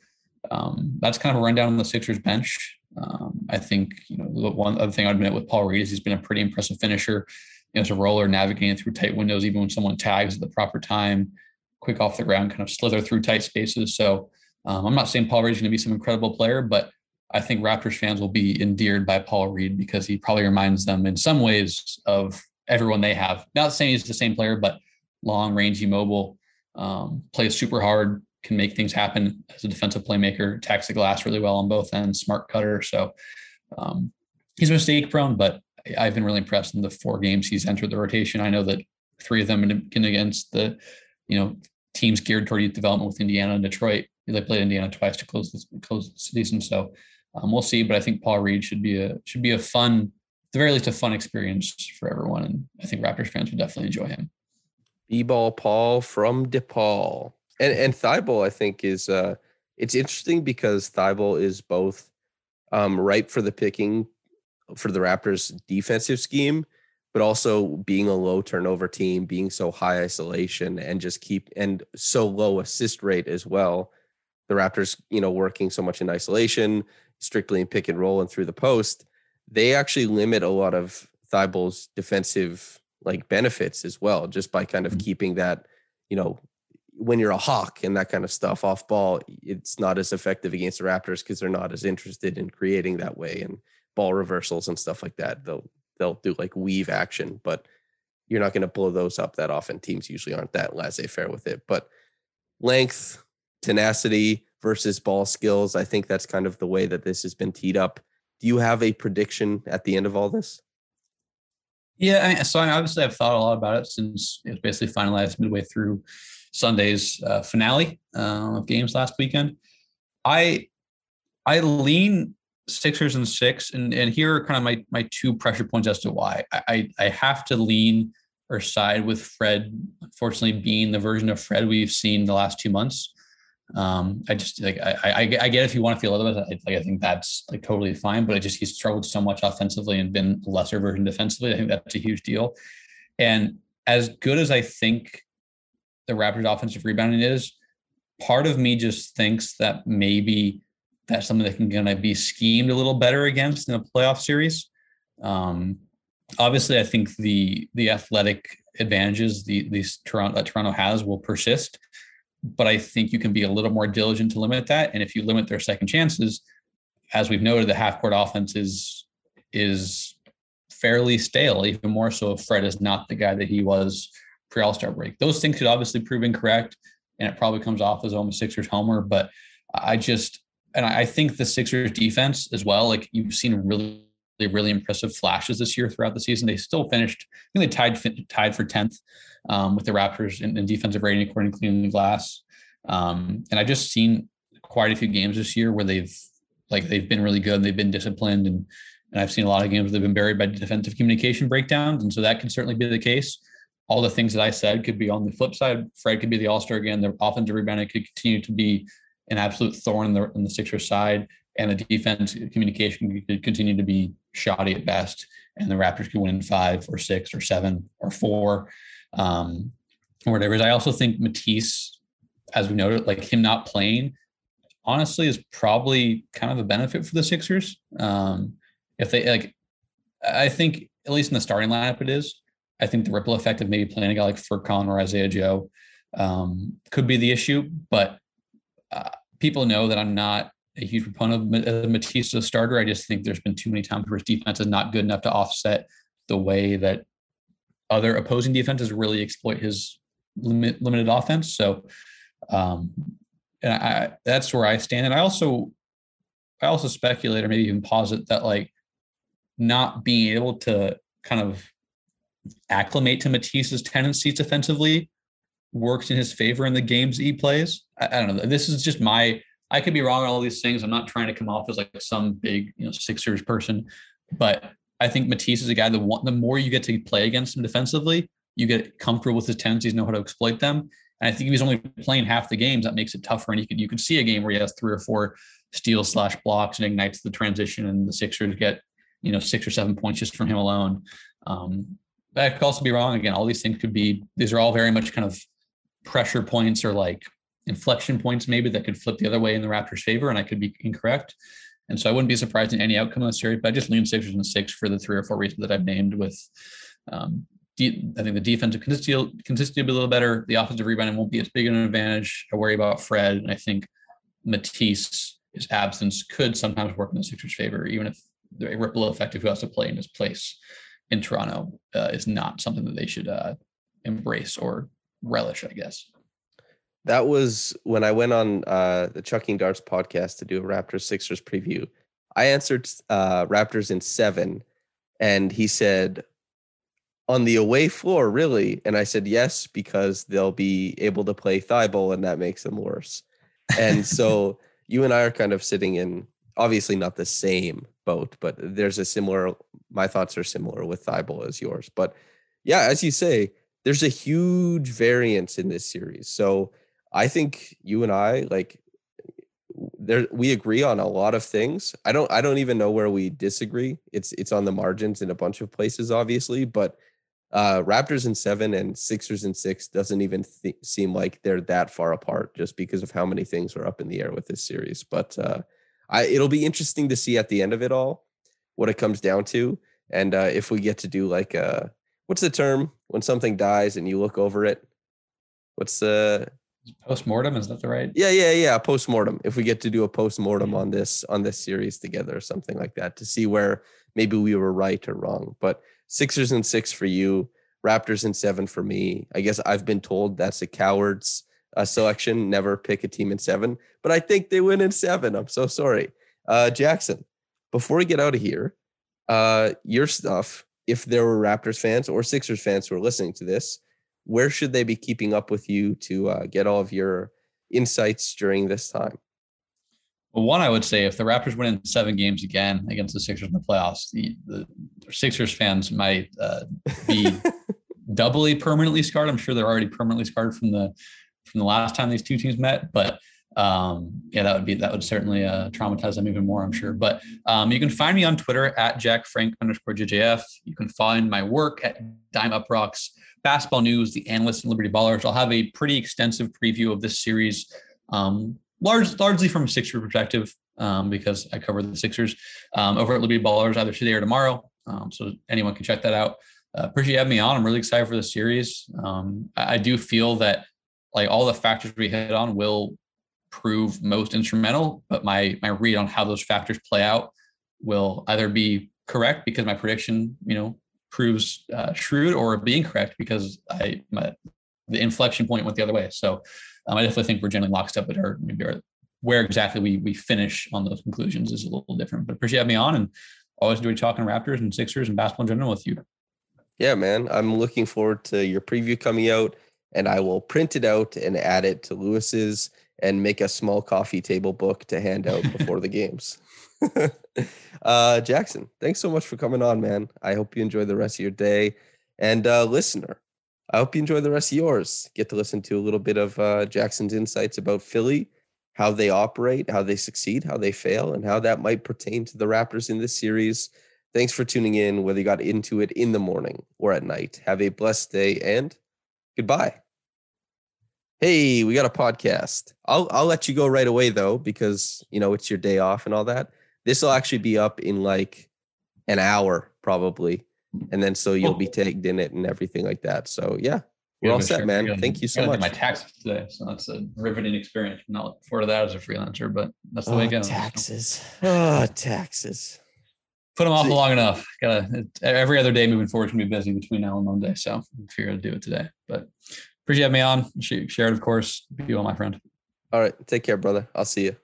um, that's kind of a rundown on the Sixers bench. Um, I think you know the one other thing I'd admit with Paul Reed is he's been a pretty impressive finisher. You know, as a roller, navigating through tight windows, even when someone tags at the proper time, quick off the ground, kind of slither through tight spaces. So um, I'm not saying Paul Reed is going to be some incredible player, but I think Raptors fans will be endeared by Paul Reed because he probably reminds them in some ways of everyone they have. Not saying he's the same player, but long, rangy, mobile, um, plays super hard, can make things happen as a defensive playmaker, attacks the glass really well on both ends, smart cutter. So um, he's mistake prone, but I've been really impressed in the four games he's entered the rotation. I know that three of them against the, you know, teams geared toward youth development with Indiana and Detroit. They played Indiana twice to close this close the season. So um, we'll see. But I think Paul Reed should be a should be a fun, the very least, a fun experience for everyone. And I think Raptors fans would definitely enjoy him. B-ball Paul from DePaul. And and Thybulle, I think, is uh it's interesting because Thybulle is both um ripe for the picking for the Raptors defensive scheme, but also being a low turnover team, being so high isolation and just keep and so low assist rate as well. The Raptors, you know, working so much in isolation, strictly in pick and roll and through the post, they actually limit a lot of Thybulle's defensive like benefits as well, just by kind of mm-hmm. keeping that, you know, when you're a hawk and that kind of stuff off ball, it's not as effective against the Raptors because they're not as interested in creating that way and ball reversals and stuff like that. They'll they'll do like weave action, but you're not going to blow those up that often. Teams usually aren't that laissez-faire with it. But length, tenacity versus ball skills, I think that's kind of the way that this has been teed up. Do you have a prediction at the end of all this? Yeah, I mean, so I obviously I've thought a lot about it since it was basically finalized midway through Sunday's uh, finale uh, of games last weekend. I I lean Sixers and six, and and here are kind of my my two pressure points as to why I I have to lean or side with Fred. Unfortunately, being the version of Fred we've seen the last two months. Um, I just like I, I, I get if you want to feel otherwise. I, like I think that's like totally fine, but I just he's struggled so much offensively and been lesser version defensively. I think that's a huge deal. And as good as I think the Raptors' offensive rebounding is, part of me just thinks that maybe that's something that can gonna be schemed a little better against in a playoff series. Um, obviously, I think the the athletic advantages the these Toronto that Toronto has will persist. But I think you can be a little more diligent to limit that. And if you limit their second chances, as we've noted, the half court offense is is fairly stale, even more so if Fred is not the guy that he was pre All Star break. Those things could obviously prove incorrect, and it probably comes off as almost Sixers homer. But I just and I think the Sixers defense as well, like you've seen really really impressive flashes this year throughout the season. They still finished, I think they tied tied for 10th um, with the Raptors in, in, defensive rating according to Clean Glass. Um, and I've just seen quite a few games this year where they've like they've been really good. And They've been disciplined, and and I've seen a lot of games where they've been buried by defensive communication breakdowns, and so that can certainly be the case. All the things that I said could be on the flip side. Fred could be the All Star again. The offensive rebounding could continue to be an absolute thorn in the in the Sixers side, and the defense communication could continue to be shoddy at best, and the Raptors could win in five or six or seven or four, um, or whatever. I also think Matisse, as we noted, like him not playing, honestly, is probably kind of a benefit for the Sixers. Um, if they like, I think at least in the starting lineup, it is. I think the ripple effect of maybe playing a guy like Furkan or Isaiah Joe um, could be the issue, but uh, people know that I'm not a huge proponent of Matisse as a starter. I just think there's been too many times where his defense is not good enough to offset the way that other opposing defenses really exploit his limit, limited offense. So, um, and I, that's where I stand. And I also, I also speculate or maybe even posit that like not being able to kind of acclimate to Matisse's tendencies defensively works in his favor in the games he plays. I, I don't know. This is just my I could be wrong on all these things. I'm not trying to come off as like some big, you know, Sixers person, but I think Matisse is a guy that want, the more you get to play against him defensively, you get comfortable with his tendencies, know how to exploit them. And I think if he's only playing half the games, that makes it tougher. And you could you could see a game where he has three or four steals slash blocks and ignites the transition, and the Sixers get you know six or seven points just from him alone. Um, I could also be wrong. Again, all these things could be. These are all very much kind of pressure points or like inflection points maybe that could flip the other way in the Raptors' favor, and I could be incorrect. And so I wouldn't be surprised in any outcome of the series, but I just lean Sixers and six for the three or four reasons that I've named. With um, I think the defensive consistency, consistency will be a little better. The offensive rebounding won't be as big an advantage. I worry about Fred, and I think Matisse, his absence could sometimes work in the Sixers' favor, even if the ripple effect of who has to play in his place in Toronto uh, is not something that they should uh, embrace or relish, I guess that was when I went on uh, the Chucking Darts podcast to do a Raptors Sixers preview. I answered uh, Raptors in seven, and he said, "On the away floor, really?" And I said, "Yes, because they'll be able to play Thybulle, and that makes them worse." And so (laughs) you and I are kind of sitting in, obviously not the same boat, but there's a similar. My thoughts are similar with Thybulle as yours, but yeah, as you say, there's a huge variance in this series. So I think you and I like there we agree on a lot of things. I don't I don't even know where we disagree. It's it's on the margins in a bunch of places obviously, but uh Raptors in 7 and Sixers in 6 doesn't even th- seem like they're that far apart just because of how many things are up in the air with this series. But uh I it'll be interesting to see at the end of it all what it comes down to and uh if we get to do like uh what's the term? When something dies and you look over it? What's the Post-mortem? Is that the right yeah yeah yeah post-mortem. If we get to do a post-mortem on this on this series together or something like that to see where maybe we were right or wrong but sixers and six for you raptors and seven for me. I guess i've been told that's a coward's uh, selection never pick a team in seven but i think they win in seven i'm so sorry uh, jackson before we get out of here uh, your stuff if there were raptors fans or sixers fans who are listening to this where should they be keeping up with you to uh, get all of your insights during this time? Well, one, I would say if the Raptors win in seven games again against the Sixers in the playoffs, the, the Sixers fans might uh, be (laughs) doubly permanently scarred. I'm sure they're already permanently scarred from the from the last time these two teams met, but um, yeah, that would be that would certainly uh, traumatize them even more, I'm sure. But um, you can find me on Twitter at Jack Frank underscore JJF. You can find my work at Dime UPROXX basketball news, the analysts and Liberty Ballers. I'll have a pretty extensive preview of this series, um, large, largely from a Sixer perspective, um, because I cover the Sixers um, over at Liberty Ballers either today or tomorrow. Um, so anyone can check that out. uh, appreciate you having me on. I'm really excited for the series. Um, I, I do feel that like all the factors we hit on will prove most instrumental, but my my read on how those factors play out will either be correct because my prediction, you know, proves uh, shrewd, or being correct because I my the inflection point went the other way. So um, I definitely think we're generally lockstep, but our where exactly we we finish on those conclusions is a little different. But appreciate having me on, and always enjoy talking Raptors and Sixers and basketball in general with you. Yeah, man. I'm looking forward to your preview coming out, and I will print it out and add it to Lewis's and make a small coffee table book to hand out before the games. (laughs) uh, Jackson, thanks so much for coming on, man. I hope you enjoy the rest of your day. And uh, listener, I hope you enjoy the rest of yours. Get to listen to a little bit of uh, Jackson's insights about Philly, how they operate, how they succeed, how they fail, and how that might pertain to the Raptors in this series. Thanks for tuning in, whether you got into it in the morning or at night. Have a blessed day and goodbye. Hey, we got a podcast. I'll I'll let you go right away though, because you know it's your day off and all that. This will actually be up in like an hour, probably. And then so you'll be tagged in it and everything like that. So yeah, we're all set, man. Thank you so much. My taxes today, so that's a riveting experience. I'm not looking forward to that as a freelancer, but that's the way ah, it Oh, goes. taxes. Oh, taxes. Put them off See- long enough. Gotta every other day moving forward is gonna be busy between now and Monday, so I'm figure to do it today. But appreciate me on. Sh- Share it, of course. Be well, my friend. All right. Take care, brother. I'll see you.